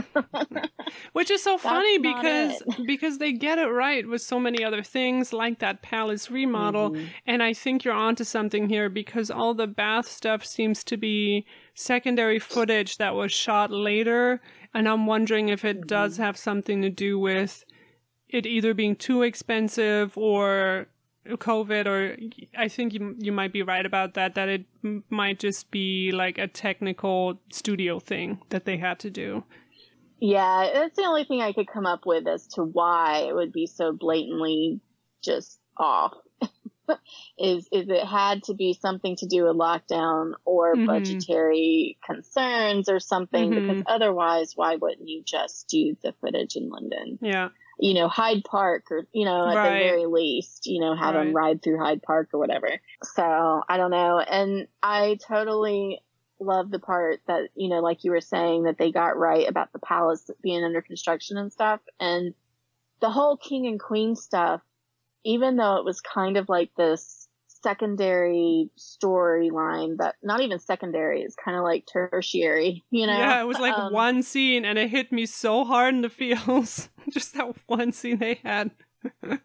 Which is so funny because it. because they get it right with so many other things like that palace remodel. Mm-hmm. And I think you're onto something here because all the bath stuff seems to be secondary footage that was shot later. And I'm wondering if it does Mm-hmm. have something to do with it either being too expensive or COVID, or I think you you might be right about that. That it m- might just be like a technical studio thing that they had to do. Yeah, that's the only thing I could come up with as to why it would be so blatantly just off. is is it had to be something to do with lockdown or Mhm. budgetary concerns or something? Mhm. Because otherwise, why wouldn't you just do the footage in London? Yeah. You know, Hyde Park, or you know, at Right. the very least, you know, have them ride through Hyde Park or whatever. So I don't know, and I totally love the part that you know like you were saying that they got right about the palace being under construction and stuff and the whole king and queen stuff even though it was kind of like this secondary storyline that not even secondary it's kind of like tertiary you know Yeah, it was like Um, one scene and it hit me so hard in the feels. just that one scene they had.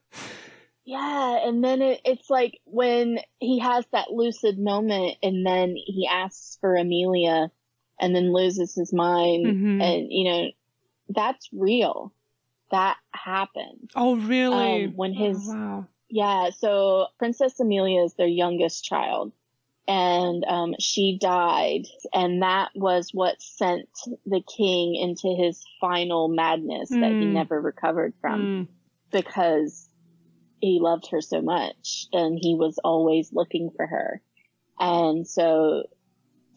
Yeah, and then it, it's like when he has that lucid moment and then he asks for Amelia and then loses his mind Mhm. and you know that's real. That happened. Oh, really? Um, when his Oh, wow. Yeah, so Princess Amelia is their youngest child and um, she died and that was what sent the king into his final madness that he Mm. never recovered from Mm. because he loved her so much and he was always looking for her. And so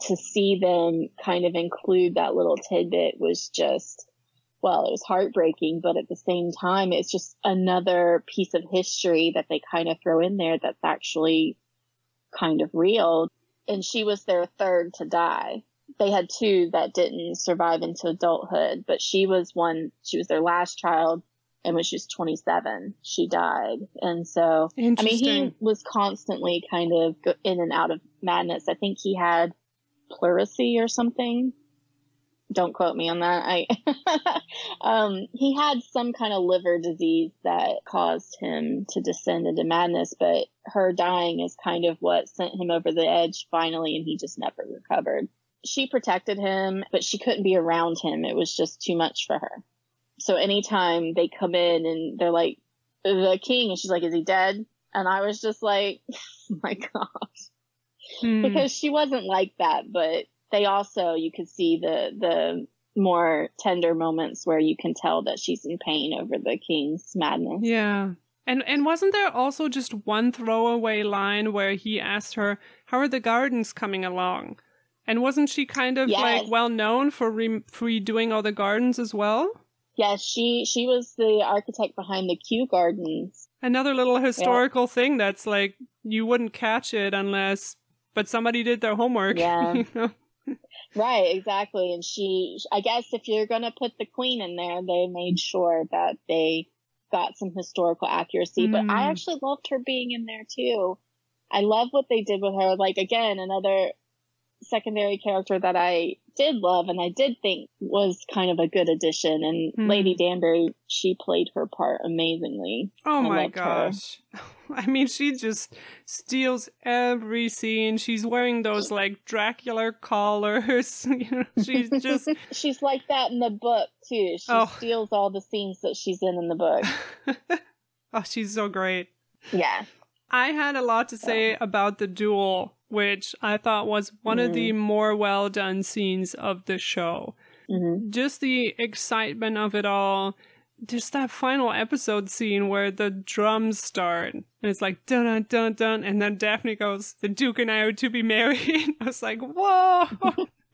to see them kind of include that little tidbit was just, well, it was heartbreaking, but at the same time, it's just another piece of history that they kind of throw in there that's actually kind of real. And she was their third to die. They had two that didn't survive into adulthood, but she was one, she was their last child and when she was 27, she died. And so, I mean, he was constantly kind of in and out of madness. I think he had pleurisy or something. Don't quote me on that. I, um, he had some kind of liver disease that caused him to descend into madness, but her dying is kind of what sent him over the edge finally, and he just never recovered. She protected him, but she couldn't be around him. It was just too much for her. So anytime they come in and they're like, the king, and she's like, is he dead? And I was just like, oh my gosh. Hmm. Because she wasn't like that, but they also, you could see the, the more tender moments where you can tell that she's in pain over the king's madness. Yeah. And and wasn't there also just one throwaway line where he asked her, "How are the gardens coming along?" And wasn't she kind of Yes. like well known for re- for redoing all the gardens as well? Yes, she, she was the architect behind the Kew Gardens. Another little historical thing that's like you wouldn't catch it unless but somebody did their homework. Yeah. you know? Right, exactly. And she, I guess if you're going to put the queen in there, they made sure that they got some historical accuracy. But I Mm. actually loved her being in there too. I love what they did with her. Like, again, another secondary character that I did love and I did think was kind of a good addition. And Mm. Lady Danbury, she played her part amazingly. Oh I my her. gosh. I mean, she just steals every scene. She's wearing those like Dracula collars. you know, she's just She's like that in the book too. She Oh. steals all the scenes that she's in in the book. Oh, she's so great. Yeah. I had a lot to say about the duel, which I thought was one of the more well done scenes of the show. hmm Just the excitement of it all. Just that final episode scene where the drums start. And it's like dun dun dun dun. And then Daphne goes, The Duke and I are to be married. I was like, whoa.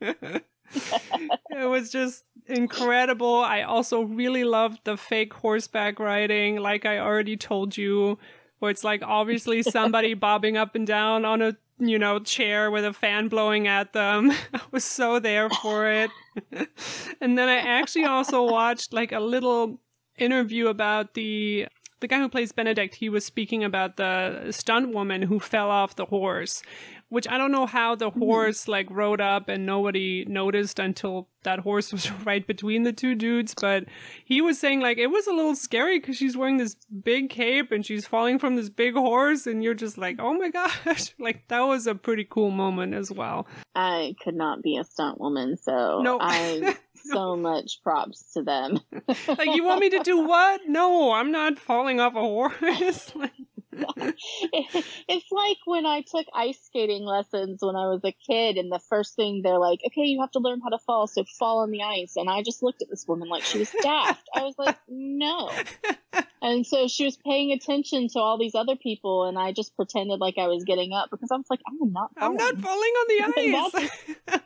it was just incredible. I also really loved the fake horseback riding, like I already told you, where it's like obviously somebody bobbing up and down on a you know chair with a fan blowing at them. I was so there for it. and then I actually also watched like a little interview about the the guy who plays Benedict, he was speaking about the stunt woman who fell off the horse, which I don't know how the Mm-hmm. horse like rode up and nobody noticed until that horse was right between the two dudes. But he was saying like it was a little scary because she's wearing this big cape and she's falling from this big horse, and you're just like, oh my gosh, like that was a pretty cool moment as well. I could not be a stunt woman, so No. I so much props to them. Like you want me to do what? No, I'm not falling off a horse. Like, it's like when I took ice skating lessons when I was a kid, and the first thing they're like, "Okay, you have to learn how to fall, so fall on the ice." And I just looked at this woman like she was daft. I was like, "No." And so she was paying attention to all these other people, and I just pretended like I was getting up because I was like, "I'm not." I'm not falling." falling on the ice.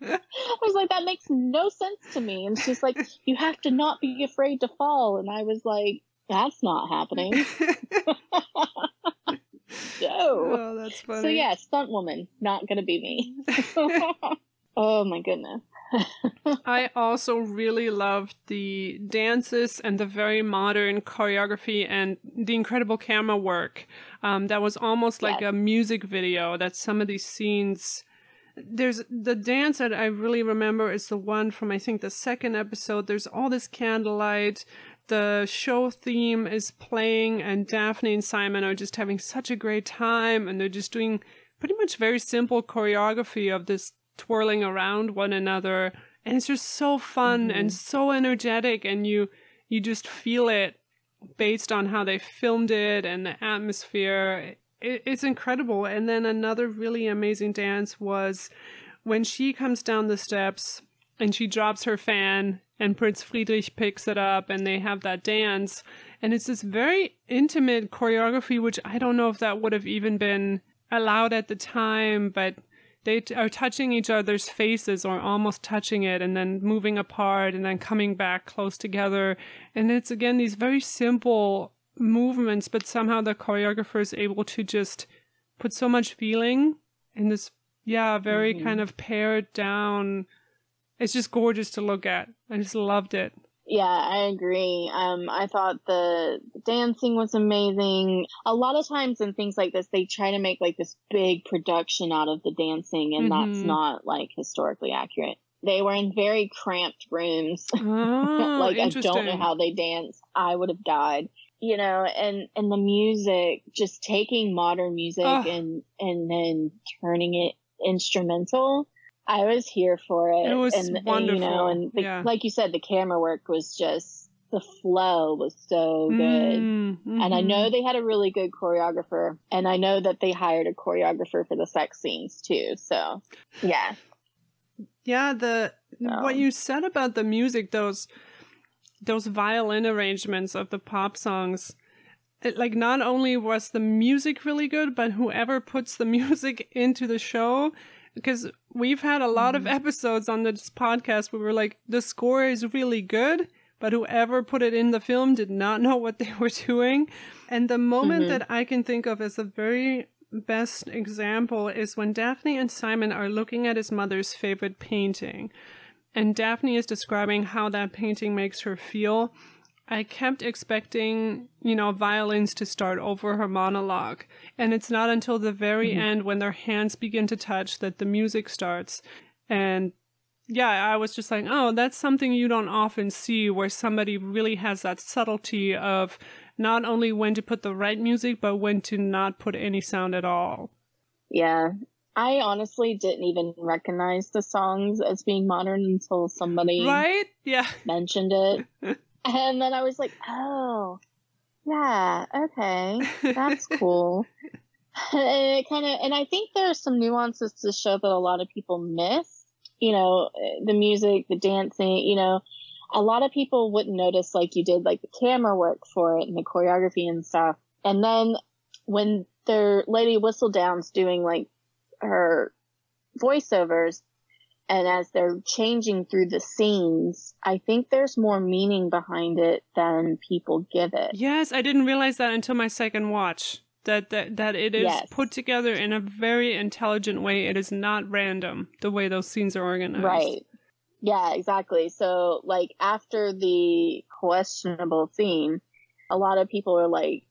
I was like, "That makes no sense to me." And she's like, "You have to not be afraid to fall." And I was like, "That's not happening." no. oh, that's funny. So yeah, stunt woman, not gonna be me. oh my goodness. I also really loved the dances and the very modern choreography and the incredible camera work. Um, that was almost like Yes. a music video. That some of these scenes. There's the dance that I really remember is the one from I think the second episode. There's all this candlelight. The show theme is playing, and Daphne and Simon are just having such a great time, and they're just doing pretty much very simple choreography of this twirling around one another. And it's just so fun mm-hmm. and so energetic and you you just feel it based on how they filmed it and the atmosphere. It, it's incredible. And then another really amazing dance was when she comes down the steps and she drops her fan and prince friedrich picks it up and they have that dance. And it's this very intimate choreography which i don't know if that would have even been allowed at the time but they t- are touching each other's faces or almost touching it and then moving apart and then coming back close together. And it's again these very simple movements but somehow the choreographer is able to just put so much feeling in this yeah very mm-hmm. kind of pared down it's just gorgeous to look at i just loved it Yeah, I agree. Um, I thought the dancing was amazing. A lot of times in things like this, they try to make like this big production out of the dancing, and that's Mhm. not like historically accurate. They were in very cramped rooms. oh, like I don't know how they dance. I would have died. You know, and and the music, just taking modern music Ugh. and and then turning it instrumental. I was here for it. It was and, and, you know, and the, yeah. like you said, the camera work was just the flow was so good. Mm, And I know they had a really good choreographer, and I know that they hired a choreographer for the sex scenes too. So, yeah, Yeah, the what Um, you said about the music, those those violin arrangements of the pop songs, it, like not only was the music really good, but whoever puts the music into the show, because we've had a lot of mm-hmm. episodes on this podcast where we're like, the score is really good, but whoever put it in the film did not know what they were doing. And the moment mm-hmm. that I can think of as the very best example is when Daphne and Simon are looking at his mother's favorite painting. And Daphne is describing how that painting makes her feel. I kept expecting, you know, violins to start over her monologue. And it's not until the very mm-hmm. end when their hands begin to touch that the music starts. And yeah, I was just like, oh, that's something you don't often see where somebody really has that subtlety of not only when to put the right music, but when to not put any sound at all. yeah. I honestly didn't even recognize the songs as being modern until somebody Right? Yeah. mentioned it. and then I was like, oh, yeah, okay, that's cool. and it kind of, and I think there are some nuances to the show that a lot of people miss. You know, the music, the dancing, you know, a lot of people wouldn't notice like you did like the camera work for it and the choreography and stuff. And then when their Lady Whistledown's doing like her voiceovers, and as they're changing through the scenes, I think there's more meaning behind it than people give it. Yes, I didn't realize that until my second watch. That that, that it is Yes. put together in a very intelligent way. It is not random the way those scenes are organized. Right. Yeah, exactly. So, like, after the questionable scene, a lot of people are like,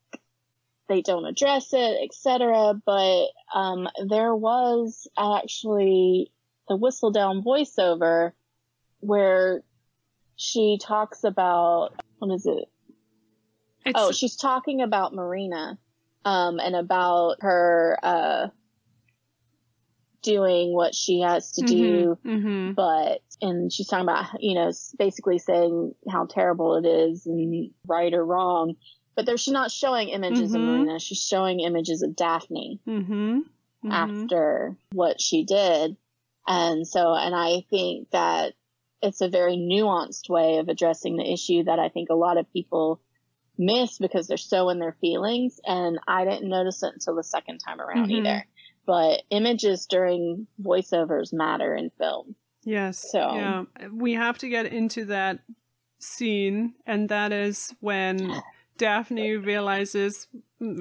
they don't address it, etc. But um, there was actually the Whistledown voiceover where she talks about what is it? It's, oh, she's talking about Marina, um, and about her uh, doing what she has to do, hmm but and she's talking about you know basically saying how terrible it is and right or wrong. But there, she's not showing images of Mhm. Marina. She's showing images of Daphne hmm after what she did. And so, and I think that it's a very nuanced way of addressing the issue that I think a lot of people miss because they're so in their feelings. And I didn't notice it until the second time around Mhm. either. But images during voiceovers matter in film. Yes. So- yeah, we have to get into that scene, and that is when Daphne realizes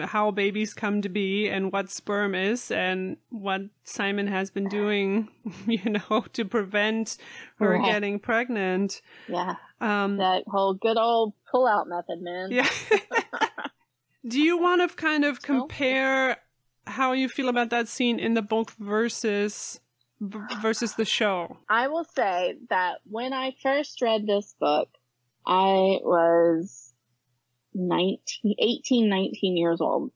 how babies come to be and what sperm is and what Simon has been doing, you know, to prevent her Right. getting pregnant. Yeah. Um, That whole good old pull out method, man. yeah. Do you want to kind of compare how you feel about that scene in the book versus versus the show? I will say that when I first read this book, I was 19, 18, 19 years old.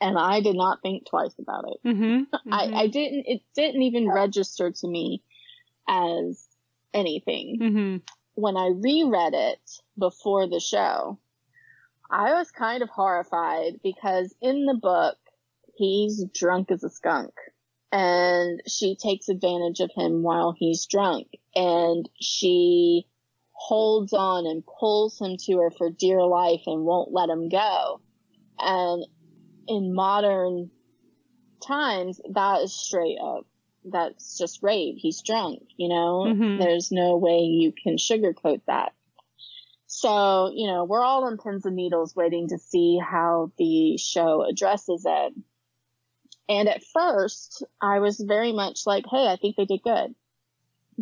And I did not think twice about it. Mm-hmm. I, I didn't, it didn't even register to me as anything. mm-hmm. When I reread it before the show, I was kind of horrified because in the book, he's drunk as a skunk and she takes advantage of him while he's drunk and she holds on and pulls him to her for dear life and won't let him go. And in modern times, that is straight up. That's just rape. He's drunk, you know? Mhm. There's no way you can sugarcoat that. So, you know, we're all on pins and needles waiting to see how the show addresses it. And at first, I was very much like, hey, I think they did good.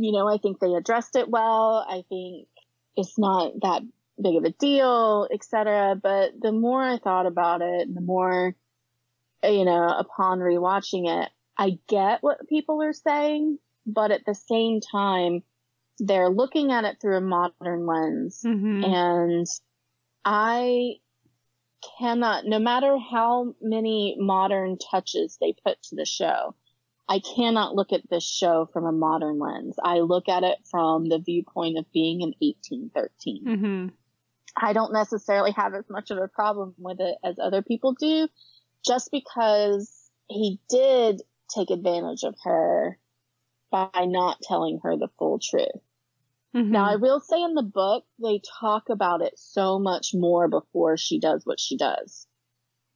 You know, I think they addressed it well. I think it's not that big of a deal, etc. But the more I thought about it, the more, you know, upon rewatching it, I get what people are saying, but at the same time, they're looking at it through a modern lens. Mm-hmm. And I cannot, no matter how many modern touches they put to the show, I cannot look at this show from a modern lens. I look at it from the viewpoint of being in 1813. Mm-hmm. I don't necessarily have as much of a problem with it as other people do, just because he did take advantage of her by not telling her the full truth. Mm-hmm. Now, I will say in the book, they talk about it so much more before she does what she does.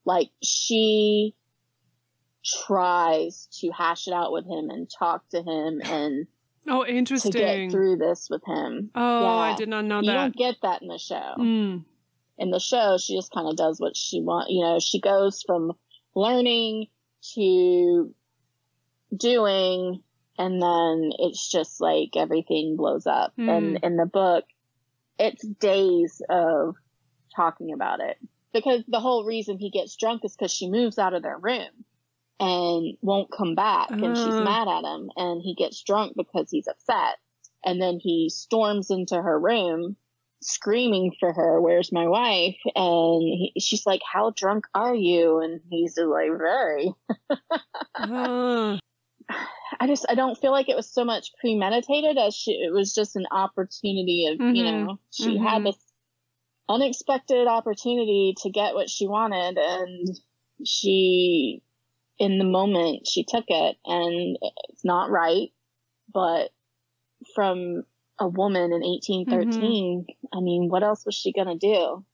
Like, she tries to hash it out with him and talk to him and oh, interesting to get through this with him. oh, I did not know that. You that. don't get that in the show. Mm. In the show, she just kind of does what she wants. You know, she goes from learning to doing and then it's just like everything blows up. Hmm. And in the book, it's days of talking about it because the whole reason he gets drunk is because she moves out of their room and won't come back and she's Ah. mad at him and he gets drunk because he's upset. And then he storms into her room screaming for her, where's my wife? And he, she's like, how drunk are you? And he's like, very. Ah. I just I don't feel like it was so much premeditated as she, it was just an opportunity of you Mhm. know she had Mhm. this unexpected opportunity to get what she wanted and she in the moment she took it and it's not right but from a woman in 1813 I mean what else was she gonna do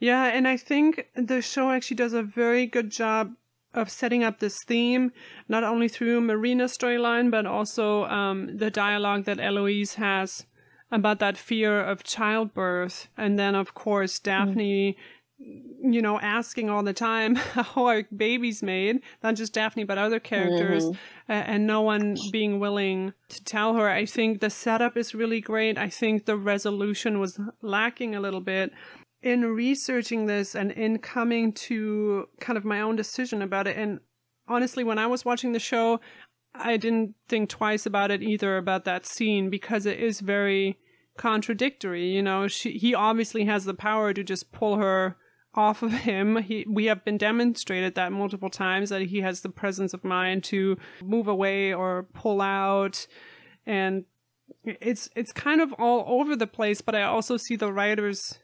Yeah, and I think the show actually does a very good job of setting up this theme, not only through Marina's storyline, but also um, the dialogue that Eloise has about that fear of childbirth. And then, of course, Daphne, you know, asking all the time, how are babies made? Not just Daphne, but other characters, Mhm. uh, and no one being willing to tell her. I think the setup is really great. I think the resolution was lacking a little bit in researching this and in coming to kind of my own decision about it, and honestly, when I was watching the show, I didn't think twice about it either about that scene because it is very contradictory. You know, she, he obviously has the power to just pull her off of him. He, we have been demonstrated that multiple times that he has the presence of mind to move away or pull out. And it's, it's kind of all over the place, but I also see the writers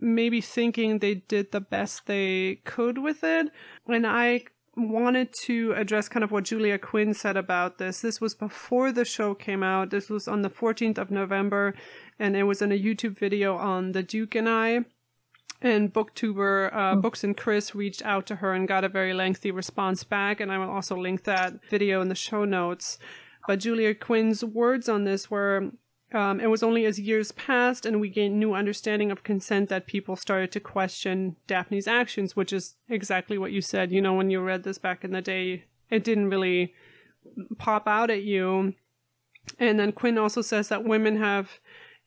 maybe thinking they did the best they could with it. And I wanted to address kind of what Julia Quinn said about this. This was before the show came out. This was on the 14th of November, and it was in a YouTube video on The Duke and I. And Booktuber uh, mm. Books and Chris reached out to her and got a very lengthy response back. And I will also link that video in the show notes. But Julia Quinn's words on this were um, it was only as years passed and we gained new understanding of consent that people started to question Daphne's actions, which is exactly what you said. You know, when you read this back in the day, it didn't really pop out at you. And then Quinn also says that women have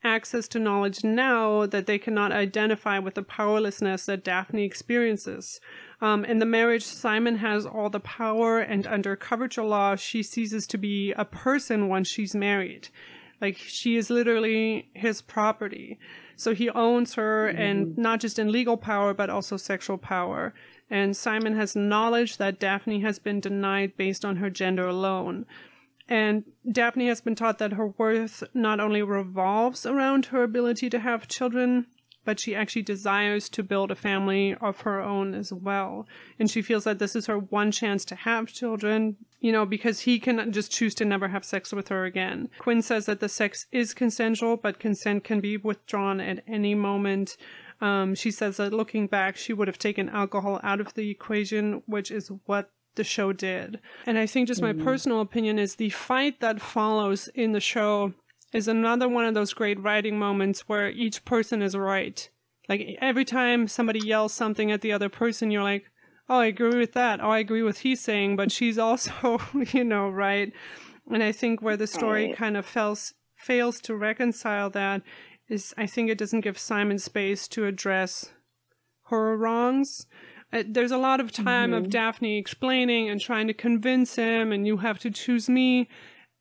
access to knowledge now that they cannot identify with the powerlessness that Daphne experiences. Um, in the marriage, Simon has all the power, and under coverture law, she ceases to be a person once she's married. Like she is literally his property. So he owns her mm-hmm. and not just in legal power, but also sexual power. And Simon has knowledge that Daphne has been denied based on her gender alone. And Daphne has been taught that her worth not only revolves around her ability to have children, but she actually desires to build a family of her own as well. And she feels that this is her one chance to have children, you know, because he can just choose to never have sex with her again. Quinn says that the sex is consensual, but consent can be withdrawn at any moment. Um, she says that looking back, she would have taken alcohol out of the equation, which is what the show did. And I think just my mm-hmm. personal opinion is the fight that follows in the show is another one of those great writing moments where each person is right. Like every time somebody yells something at the other person, you're like, oh, I agree with that. Oh, I agree with he's saying, but she's also, you know, right. And I think where the story right. kind of fails fails to reconcile that is, I think it doesn't give Simon space to address her wrongs. Uh, there's a lot of time mm-hmm. of Daphne explaining and trying to convince him, and you have to choose me.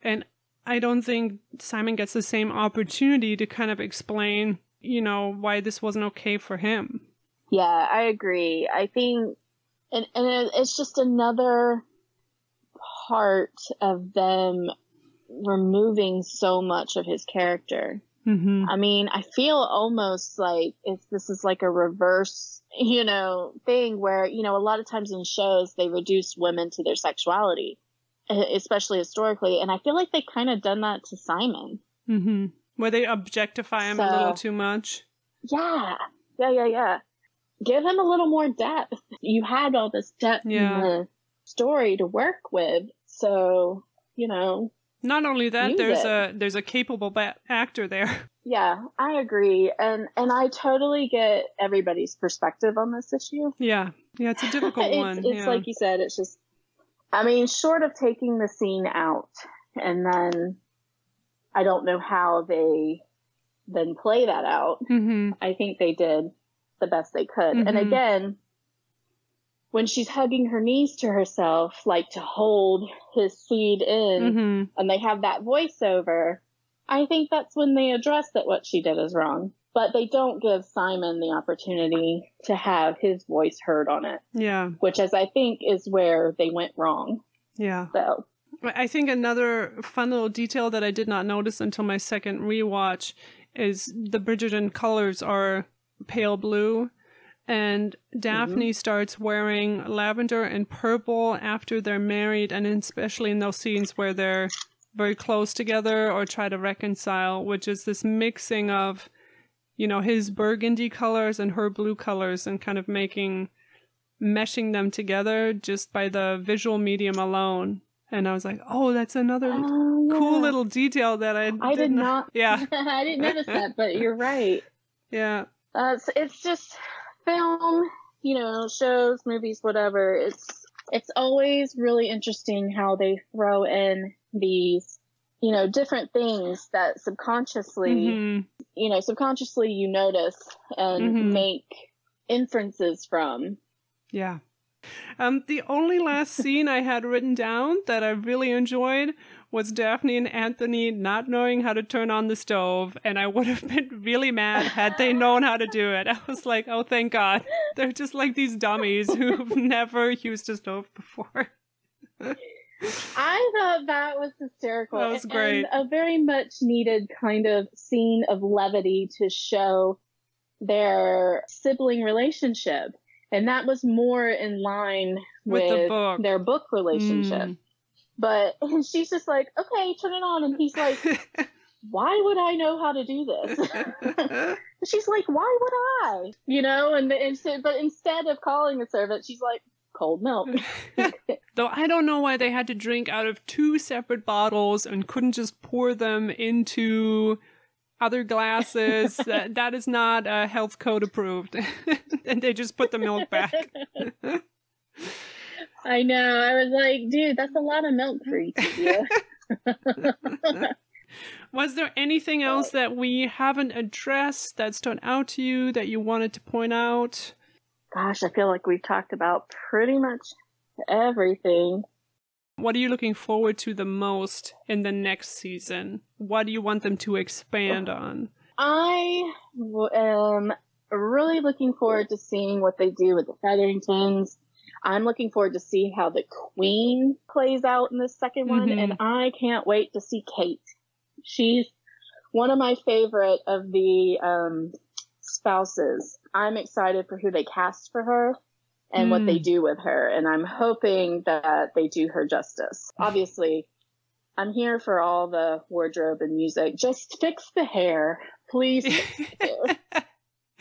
And I don't think Simon gets the same opportunity to kind of explain, you know, why this wasn't okay for him. Yeah, I agree. I think, and, and it's just another part of them removing so much of his character. Mm-hmm. I mean, I feel almost like if this is like a reverse, you know, thing where, you know, a lot of times in shows they reduce women to their sexuality especially historically. And I feel like they kind of done that to Simon. Mm-hmm. Where they objectify him so, a little too much. Yeah. Yeah, yeah, yeah. Give him a little more depth. You had all this depth yeah. in the story to work with. So, you know. Not only that, there's it. a there's a capable ba- actor there. Yeah, I agree, and and I totally get everybody's perspective on this issue. Yeah, yeah, it's a difficult it's, one. It's yeah. like you said, it's just I mean, short of taking the scene out, and then I don't know how they then play that out. Mm-hmm. I think they did the best they could. Mm-hmm. And again, when she's hugging her knees to herself, like to hold his seed in, mm-hmm. and they have that voiceover, I think that's when they address that what she did is wrong but they don't give Simon the opportunity to have his voice heard on it. Yeah. Which as I think is where they went wrong. Yeah. So I think another fun little detail that I did not notice until my second rewatch is the Bridgerton colors are pale blue and Daphne mm-hmm. starts wearing lavender and purple after they're married and especially in those scenes where they're very close together or try to reconcile, which is this mixing of you know, his burgundy colors and her blue colors and kind of making, meshing them together just by the visual medium alone. And I was like, oh, that's another oh, yeah. cool little detail that I I did not. Yeah, I didn't notice that, but you're right. Yeah, uh, it's, it's just film, you know, shows, movies, whatever. It's it's always really interesting how they throw in these you know, different things that subconsciously, Mhm. you know, subconsciously you notice and Mhm. make inferences from. Yeah. Um, the only last scene I had written down that I really enjoyed was Daphne and Anthony not knowing how to turn on the stove, and I would have been really mad had they known how to do it. I was like, oh, thank God. They're just like these dummies who've never used a stove before. I thought that was hysterical. That was great. And a very much needed kind of scene of levity to show their sibling relationship. And that was more in line With with, the book. their book relationship. Mm. But and she's just like, okay, turn it on. And he's like, why would I know how to do this? she's like, why would I? You know, and, and so, but instead of calling the servant, she's like, cold milk. Though I don't know why they had to drink out of two separate bottles and couldn't just pour them into other glasses. that, that is not uh, health code approved. and they just put the milk back. I know. I was like, dude, that's a lot of milk for each of you. Was there anything else that we haven't addressed that stood out to you that you wanted to point out? Gosh, I feel like we've talked about pretty much everything. What are you looking forward to the most in the next season? What do you want them to expand on? I am really looking forward to seeing what they do with the Featheringtons. I'm looking forward to see how the Queen plays out in this second one, Mhm. and I can't wait to see Kate. She's one of my favorite of the um, spouses. I'm excited for who they cast for her and what they Mm. do with her, and I'm hoping that they do her justice. Obviously, I'm here for all the wardrobe and music. Just fix the hair, please.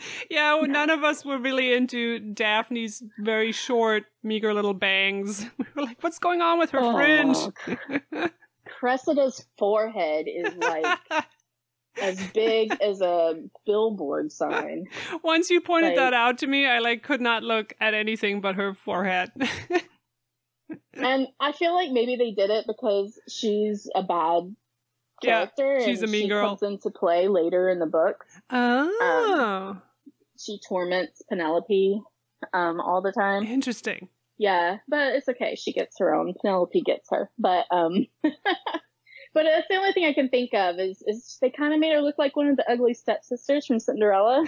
Fix the hair. yeah, well, none of us were really into Daphne's very short, meager little bangs. We were like, what's going on with her Oh, fringe? Cressida's forehead is like as big as a billboard sign. Once you pointed Like- that out to me, I like could not look at anything but her forehead. And I feel like maybe they did it because she's a bad Yeah, character. she's and a mean she girl. comes into play later in the book. oh, um, She torments Penelope um, all the time. interesting. Yeah, but it's okay. She gets her own. Penelope gets her. But um, but that's the only thing I can think of is is they kind of made her look like one of the ugly stepsisters from Cinderella.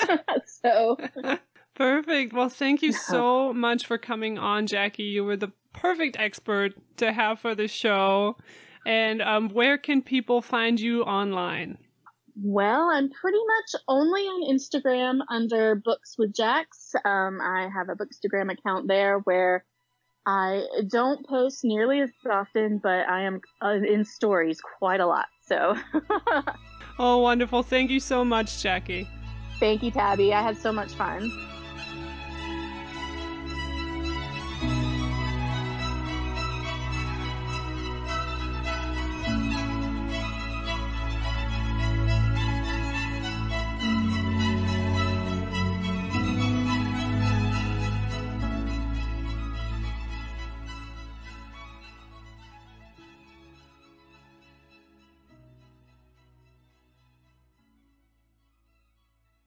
so Perfect. Well, thank you so much for coming on, Jackie. You were the perfect expert to have for the show. And um, where can people find you online? Well, I'm pretty much only on Instagram under Books with Jax. Um, I have a Bookstagram account there where I don't post nearly as often, but I am uh, in stories quite a lot. So Oh, wonderful. Thank you so much, Jackie. thank you, Tabby. I had so much fun.